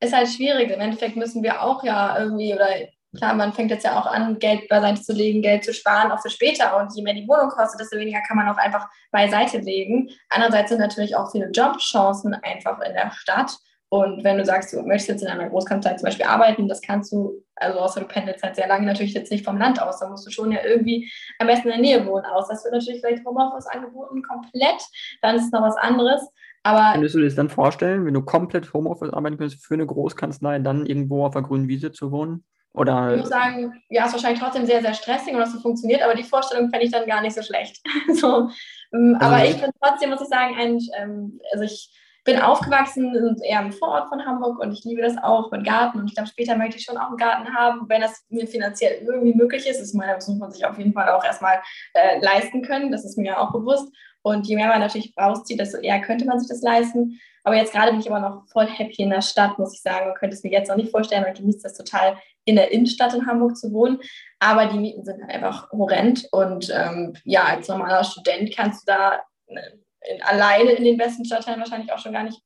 Ist halt schwierig. Im Endeffekt müssen wir auch ja irgendwie, oder klar, man fängt jetzt ja auch an, Geld beiseite zu legen, Geld zu sparen, auch für später. Und je mehr die Wohnung kostet, desto weniger kann man auch einfach beiseite legen. Andererseits sind natürlich auch viele Jobchancen einfach in der Stadt. Und wenn du sagst, du möchtest jetzt in einer Großkanzlei zum Beispiel arbeiten, das kannst du, also außer du pendelst halt sehr lange, natürlich jetzt nicht vom Land aus. Da musst du schon ja irgendwie am besten in der Nähe wohnen aus. Das wird natürlich vielleicht Homeoffice angeboten, komplett. Dann ist es noch was anderes. Aber Könntest du dir das dann vorstellen, wenn du komplett Homeoffice arbeiten könntest für eine Großkanzlei, dann irgendwo auf der grünen Wiese zu wohnen? Oder ich muss sagen, ja, ist wahrscheinlich trotzdem sehr, sehr stressig und dass so funktioniert, aber die Vorstellung fände ich dann gar nicht so schlecht. [laughs] so, ähm, also aber ich bin trotzdem, muss ich sagen, ein, ähm, also ich bin aufgewachsen eher im Vorort von Hamburg und ich liebe das auch mit Garten und ich glaube, später möchte ich schon auch einen Garten haben, wenn das mir finanziell irgendwie möglich ist. Ich meine, das muss man sich auf jeden Fall auch erstmal äh, leisten können, das ist mir auch bewusst. Und je mehr man natürlich rauszieht, desto eher könnte man sich das leisten. Aber jetzt gerade bin ich aber noch voll happy in der Stadt, muss ich sagen. Man könnte es mir jetzt noch nicht vorstellen und genießt das total, in der Innenstadt in Hamburg zu wohnen. Aber die Mieten sind halt einfach horrend. Und ähm, ja, als normaler Student kannst du da äh, in, alleine in den besten Stadtteilen wahrscheinlich auch schon gar nicht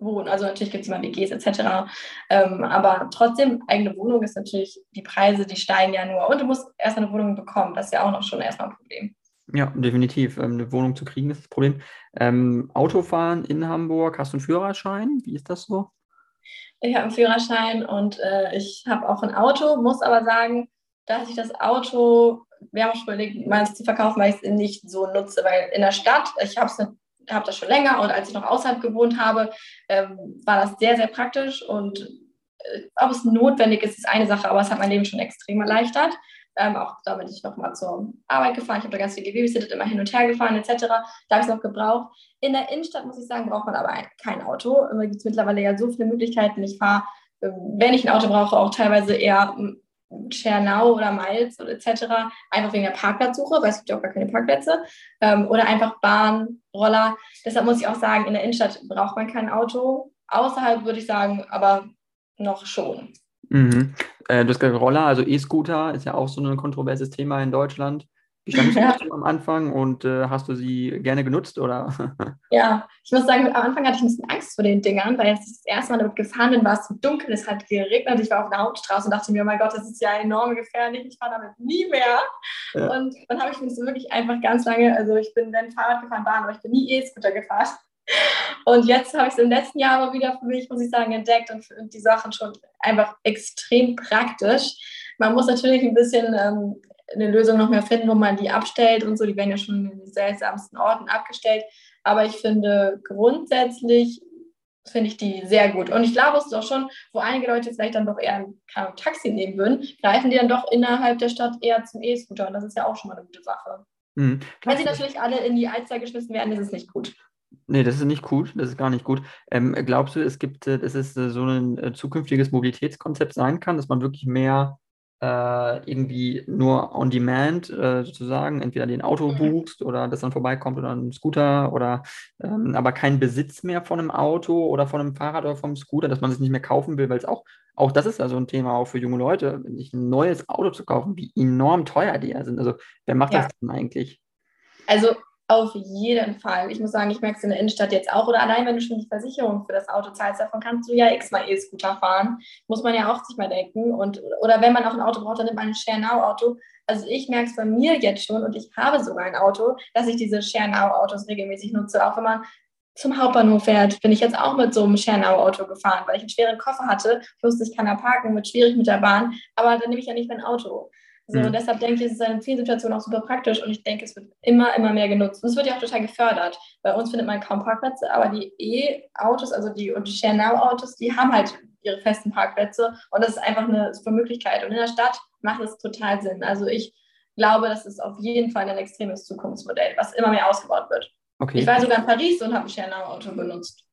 wohnen. Also natürlich gibt es immer WGs etc. Ähm, aber trotzdem, eigene Wohnung ist natürlich, die Preise, die steigen ja nur. Und du musst erst eine Wohnung bekommen. Das ist ja auch noch schon erstmal ein Problem. Ja, definitiv. Ähm, eine Wohnung zu kriegen ist das Problem. Ähm, Autofahren in Hamburg, hast du einen Führerschein? Wie ist das so? Ich habe einen Führerschein und äh, ich habe auch ein Auto, muss aber sagen, dass ich das Auto, wir haben schon überlegt, meins zu verkaufen, weil ich es nicht so nutze, weil in der Stadt, ich habe es habe das schon länger und als ich noch außerhalb gewohnt habe, ähm, war das sehr, sehr praktisch und äh, ob es notwendig ist, ist eine Sache, aber es hat mein Leben schon extrem erleichtert. Ähm, auch da bin ich nochmal zur Arbeit gefahren. Ich habe da ganz viel gebabysittet, immer hin und her gefahren etc. Da habe ich es noch gebraucht. In der Innenstadt, muss ich sagen, braucht man aber kein Auto. Da gibt es mittlerweile ja so viele Möglichkeiten. Ich fahre, ähm, wenn ich ein Auto brauche, auch teilweise eher Now oder Miles oder etc. Einfach wegen der Parkplatzsuche, weil es gibt ja auch gar keine Parkplätze. Ähm, oder einfach Bahn, Roller. Deshalb muss ich auch sagen, in der Innenstadt braucht man kein Auto. Außerhalb würde ich sagen, aber noch schon. Mhm. Äh, du hast gesagt Roller, also E-Scooter ist ja auch so ein kontroverses Thema in Deutschland. Wie standest [laughs] ja. am Anfang und äh, hast du sie gerne genutzt oder? [laughs] ja, ich muss sagen, am Anfang hatte ich ein bisschen Angst vor den Dingern, weil als ich das erste Mal damit gefahren bin, war es so dunkel, es hat geregnet, ich war auf der Hauptstraße und dachte mir, oh mein Gott, das ist ja enorm gefährlich, ich fahre damit nie mehr. Ja. Und dann habe ich mich so wirklich einfach ganz lange, also ich bin dann Fahrrad gefahren, Bahn, aber ich bin nie E-Scooter gefahren. Und jetzt habe ich es im letzten Jahr aber wieder für mich, muss ich sagen, entdeckt und die Sachen schon einfach extrem praktisch. Man muss natürlich ein bisschen ähm, eine Lösung noch mehr finden, wo man die abstellt und so. Die werden ja schon in den seltsamsten Orten abgestellt. Aber ich finde grundsätzlich finde ich die sehr gut. Und ich glaube, es ist auch schon, wo einige Leute vielleicht dann doch eher ein Taxi nehmen würden, greifen die dann doch innerhalb der Stadt eher zum E-Scooter. Und das ist ja auch schon mal eine gute Sache. Mhm. Wenn sie natürlich alle in die Alster geschmissen werden, ist es nicht gut. Nee, das ist nicht gut, das ist gar nicht gut. Ähm, glaubst du, es gibt, äh, dass es so ein äh, zukünftiges Mobilitätskonzept sein kann, dass man wirklich mehr äh, irgendwie nur on demand äh, sozusagen, entweder den Auto mhm. buchst oder das dann vorbeikommt oder ein Scooter oder ähm, aber kein Besitz mehr von einem Auto oder von einem Fahrrad oder vom Scooter, dass man es nicht mehr kaufen will, weil es auch, auch das ist ja so ein Thema auch für junge Leute, sich ein neues Auto zu kaufen, wie enorm teuer die ja sind. Also wer macht ja. das denn eigentlich? Also auf jeden Fall. Ich muss sagen, ich merke es in der Innenstadt jetzt auch. Oder allein, wenn du schon die Versicherung für das Auto zahlst, davon kannst du ja x-mal E-Scooter fahren. Muss man ja auch sich mal denken. Und, oder wenn man auch ein Auto braucht, dann nimmt man ein Share-Now-Auto. Also ich merke es bei mir jetzt schon und ich habe sogar ein Auto, dass ich diese Share-Now-Autos regelmäßig nutze. Auch wenn man zum Hauptbahnhof fährt, bin ich jetzt auch mit so einem Share-Now-Auto gefahren, weil ich einen schweren Koffer hatte. Ich wusste, ich kann da parken, wird schwierig mit der Bahn. Aber dann nehme ich ja nicht mein Auto. So, mhm. deshalb denke ich, es ist in vielen Situationen auch super praktisch und ich denke, es wird immer, immer mehr genutzt. Und es wird ja auch total gefördert. Bei uns findet man kaum Parkplätze, aber die E-Autos, also die und die Share Now-Autos, die haben halt ihre festen Parkplätze und das ist einfach eine super Möglichkeit. Und in der Stadt macht es total Sinn. Also ich glaube, das ist auf jeden Fall ein extremes Zukunftsmodell, was immer mehr ausgebaut wird. Okay. Ich war sogar in Paris und habe ein Share Now-Auto benutzt.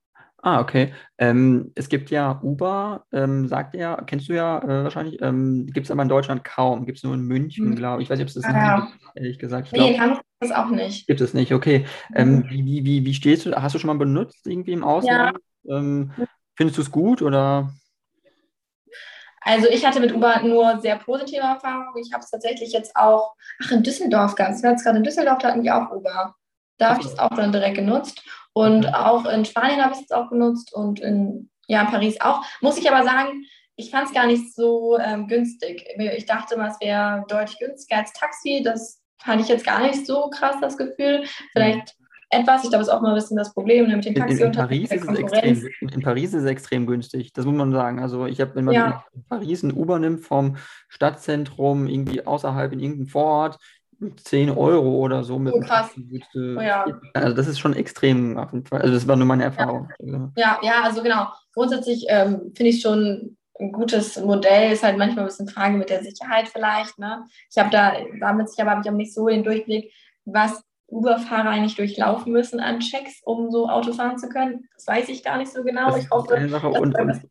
Ah, okay. Ähm, es gibt ja Uber, ähm, sagt er, kennst du ja äh, wahrscheinlich, ähm, gibt es aber in Deutschland kaum, gibt es nur in München, hm. glaube ich. Ich weiß nicht, ob es das ah, gibt, ehrlich gesagt. Ich nee, in Hamburg gibt es auch nicht. Gibt es nicht, okay. Ähm, mhm. wie, wie, wie stehst du, hast du schon mal benutzt irgendwie im Ausland? Ja. Ähm, findest du es gut oder? Also ich hatte mit Uber nur sehr positive Erfahrungen. Ich habe es tatsächlich jetzt auch, ach in Düsseldorf ganz, ich war jetzt gerade in Düsseldorf, da hatten die auch Uber. Da habe ich es auch dann direkt genutzt. Und auch in Spanien habe ich es auch genutzt und in ja, Paris auch. Muss ich aber sagen, ich fand es gar nicht so ähm, günstig. Ich dachte mal, es wäre deutlich günstiger als Taxi. Das fand ich jetzt gar nicht so krass, das Gefühl. Vielleicht etwas, ich glaube, das ist auch mal ein bisschen das Problem mit den Taxi in, in, Paris ist es extrem, in Paris ist es extrem günstig, das muss man sagen. Also ich habe, wenn man ja. in Paris ein Uber nimmt vom Stadtzentrum irgendwie außerhalb in irgendeinen Vorort, 10 Euro oder so mit. Oh, krass. oh, ja. Also das ist schon extrem auf jeden Fall. Also das war nur meine Erfahrung. Ja, ja, ja also genau. Grundsätzlich ähm, finde ich schon ein gutes Modell, ist halt manchmal ein bisschen Frage mit der Sicherheit vielleicht. Ne? Ich habe da, damit sicher habe ich auch nicht so den Durchblick, was Uber-Fahrer eigentlich durchlaufen müssen an Checks, um so Auto fahren zu können. Das weiß ich gar nicht so genau. Das ich hoffe, eine Sache. Und, und,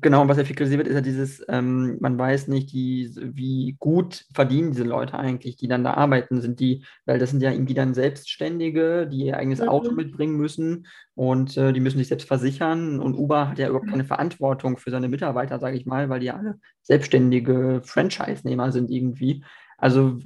Genau, was ja viel kritisiert wird, ist ja dieses, ähm, man weiß nicht, die, wie gut verdienen diese Leute eigentlich, die dann da arbeiten, sind die, weil das sind ja irgendwie dann Selbstständige, die ihr eigenes mhm. Auto mitbringen müssen und äh, die müssen sich selbst versichern und Uber hat ja überhaupt keine Verantwortung für seine Mitarbeiter, sage ich mal, weil die alle selbstständige Franchise-Nehmer sind irgendwie. Also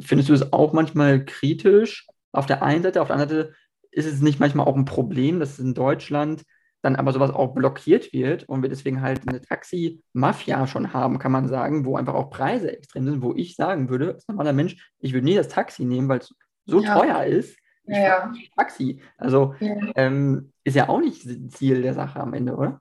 findest du es auch manchmal kritisch auf der einen Seite, auf der anderen Seite ist es nicht manchmal auch ein Problem, dass es in Deutschland dann aber sowas auch blockiert wird und wir deswegen halt eine Taxi-Mafia schon haben, kann man sagen, wo einfach auch Preise extrem sind, wo ich sagen würde, als normaler Mensch, ich würde nie das Taxi nehmen, weil es so ja. teuer ist. Ich ja. Taxi. Also ja. Ähm, ist ja auch nicht Ziel der Sache am Ende, oder?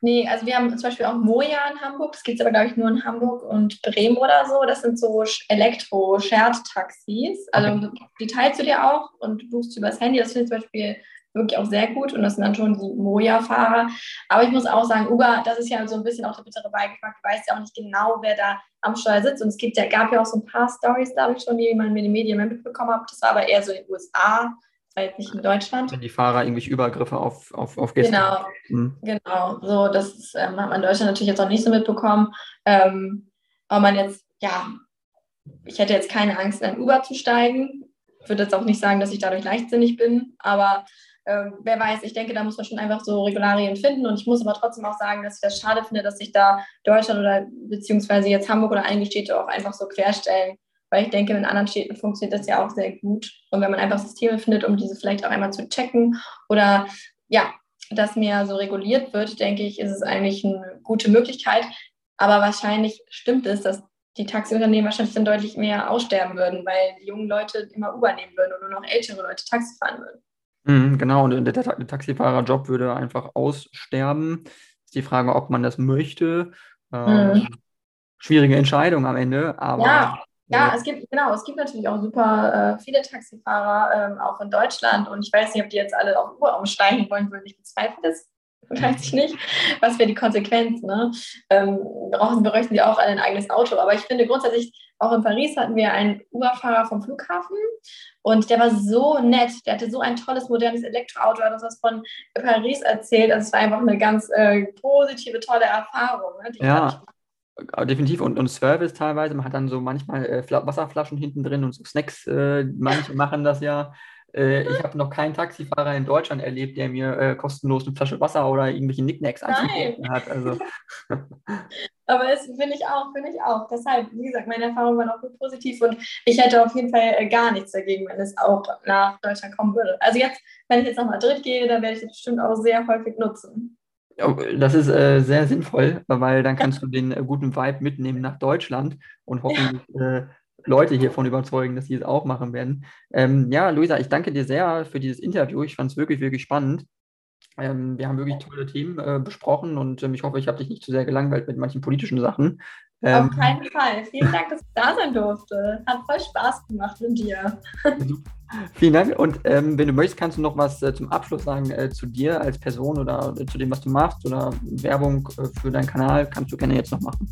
Nee, also wir haben zum Beispiel auch Moja in Hamburg. Das gibt es aber, glaube ich, nur in Hamburg und Bremen oder so. Das sind so Elektro-Shared-Taxis. Also okay. die teilst du dir auch und buchst übers Handy. Das finde ich zum Beispiel wirklich auch sehr gut und das sind dann schon die Moja-Fahrer. Aber ich muss auch sagen, Uber, das ist ja so ein bisschen auch der bittere Beigeschmack. Du weißt ja auch nicht genau, wer da am Steuer sitzt. Und es gibt ja, gab ja auch so ein paar Stories, glaube ich, schon, die man in den Medien mitbekommen hat. Das war aber eher so in den USA war jetzt nicht in Deutschland. Wenn die Fahrer irgendwie Übergriffe auf, auf, auf Gäste Genau, mhm. genau. So, das ist, ähm, hat man in Deutschland natürlich jetzt auch nicht so mitbekommen. Ähm, aber man jetzt, ja, ich hätte jetzt keine Angst, in ein Uber zu steigen. Ich würde jetzt auch nicht sagen, dass ich dadurch leichtsinnig bin, aber ähm, wer weiß, ich denke, da muss man schon einfach so Regularien finden. Und ich muss aber trotzdem auch sagen, dass ich das schade finde, dass sich da Deutschland oder beziehungsweise jetzt Hamburg oder einige Städte auch einfach so querstellen weil ich denke, in anderen Städten funktioniert das ja auch sehr gut. Und wenn man einfach Systeme findet, um diese vielleicht auch einmal zu checken oder ja, das mehr so reguliert wird, denke ich, ist es eigentlich eine gute Möglichkeit. Aber wahrscheinlich stimmt es, dass die Taxiunternehmen wahrscheinlich dann deutlich mehr aussterben würden, weil die jungen Leute immer Uber nehmen würden und nur noch ältere Leute Taxi fahren würden. Mhm, genau, und der, der Taxifahrerjob würde einfach aussterben. Ist die Frage, ob man das möchte. Ähm, mhm. Schwierige Entscheidung am Ende, aber ja. Ja, es gibt, genau, es gibt natürlich auch super äh, viele Taxifahrer, ähm, auch in Deutschland. Und ich weiß nicht, ob die jetzt alle auf Uber umsteigen wollen würden. Ich bezweifle das, [laughs] weiß ich nicht. Was wäre die Konsequenz? Ne? Ähm, brauchen, bräuchten die auch ein eigenes Auto. Aber ich finde grundsätzlich, auch in Paris hatten wir einen Uber-Fahrer vom Flughafen und der war so nett. Der hatte so ein tolles, modernes Elektroauto, hat uns was von Paris erzählt. Also es war einfach eine ganz äh, positive, tolle Erfahrung. Ne, ja. Definitiv und, und Service teilweise. Man hat dann so manchmal äh, Wasserflaschen hinten drin und so Snacks. Äh, manche machen das ja. Äh, ich habe noch keinen Taxifahrer in Deutschland erlebt, der mir äh, kostenlos eine Flasche Wasser oder irgendwelche Nicknacks angeboten hat. Also. [laughs] Aber das finde ich auch, finde ich auch. Deshalb, wie gesagt, meine Erfahrung war auch gut positiv und ich hätte auf jeden Fall äh, gar nichts dagegen, wenn es auch nach Deutschland kommen würde. Also jetzt, wenn ich jetzt nach Madrid gehe, dann werde ich das bestimmt auch sehr häufig nutzen. Das ist äh, sehr sinnvoll, weil dann kannst du den äh, guten Vibe mitnehmen nach Deutschland und hoffentlich äh, Leute hiervon überzeugen, dass sie es auch machen werden. Ähm, ja, Luisa, ich danke dir sehr für dieses Interview. Ich fand es wirklich, wirklich spannend. Ähm, wir haben wirklich tolle Themen äh, besprochen und ähm, ich hoffe, ich habe dich nicht zu sehr gelangweilt mit manchen politischen Sachen. Ähm, Auf keinen Fall. Vielen Dank, dass ich da sein durfte. Hat voll Spaß gemacht mit dir. [laughs] Vielen Dank. Und ähm, wenn du möchtest, kannst du noch was äh, zum Abschluss sagen äh, zu dir als Person oder äh, zu dem, was du machst oder Werbung äh, für deinen Kanal. Kannst du gerne jetzt noch machen.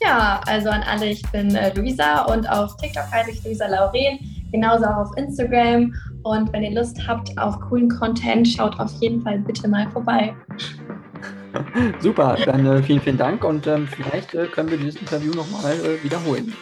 Ja, also an alle, ich bin äh, Luisa und auf TikTok heiße ich Luisa Lauren, genauso auch auf Instagram. Und wenn ihr Lust habt auf coolen Content, schaut auf jeden Fall bitte mal vorbei. [laughs] Super, dann äh, vielen, vielen Dank und ähm, vielleicht äh, können wir dieses Interview nochmal äh, wiederholen.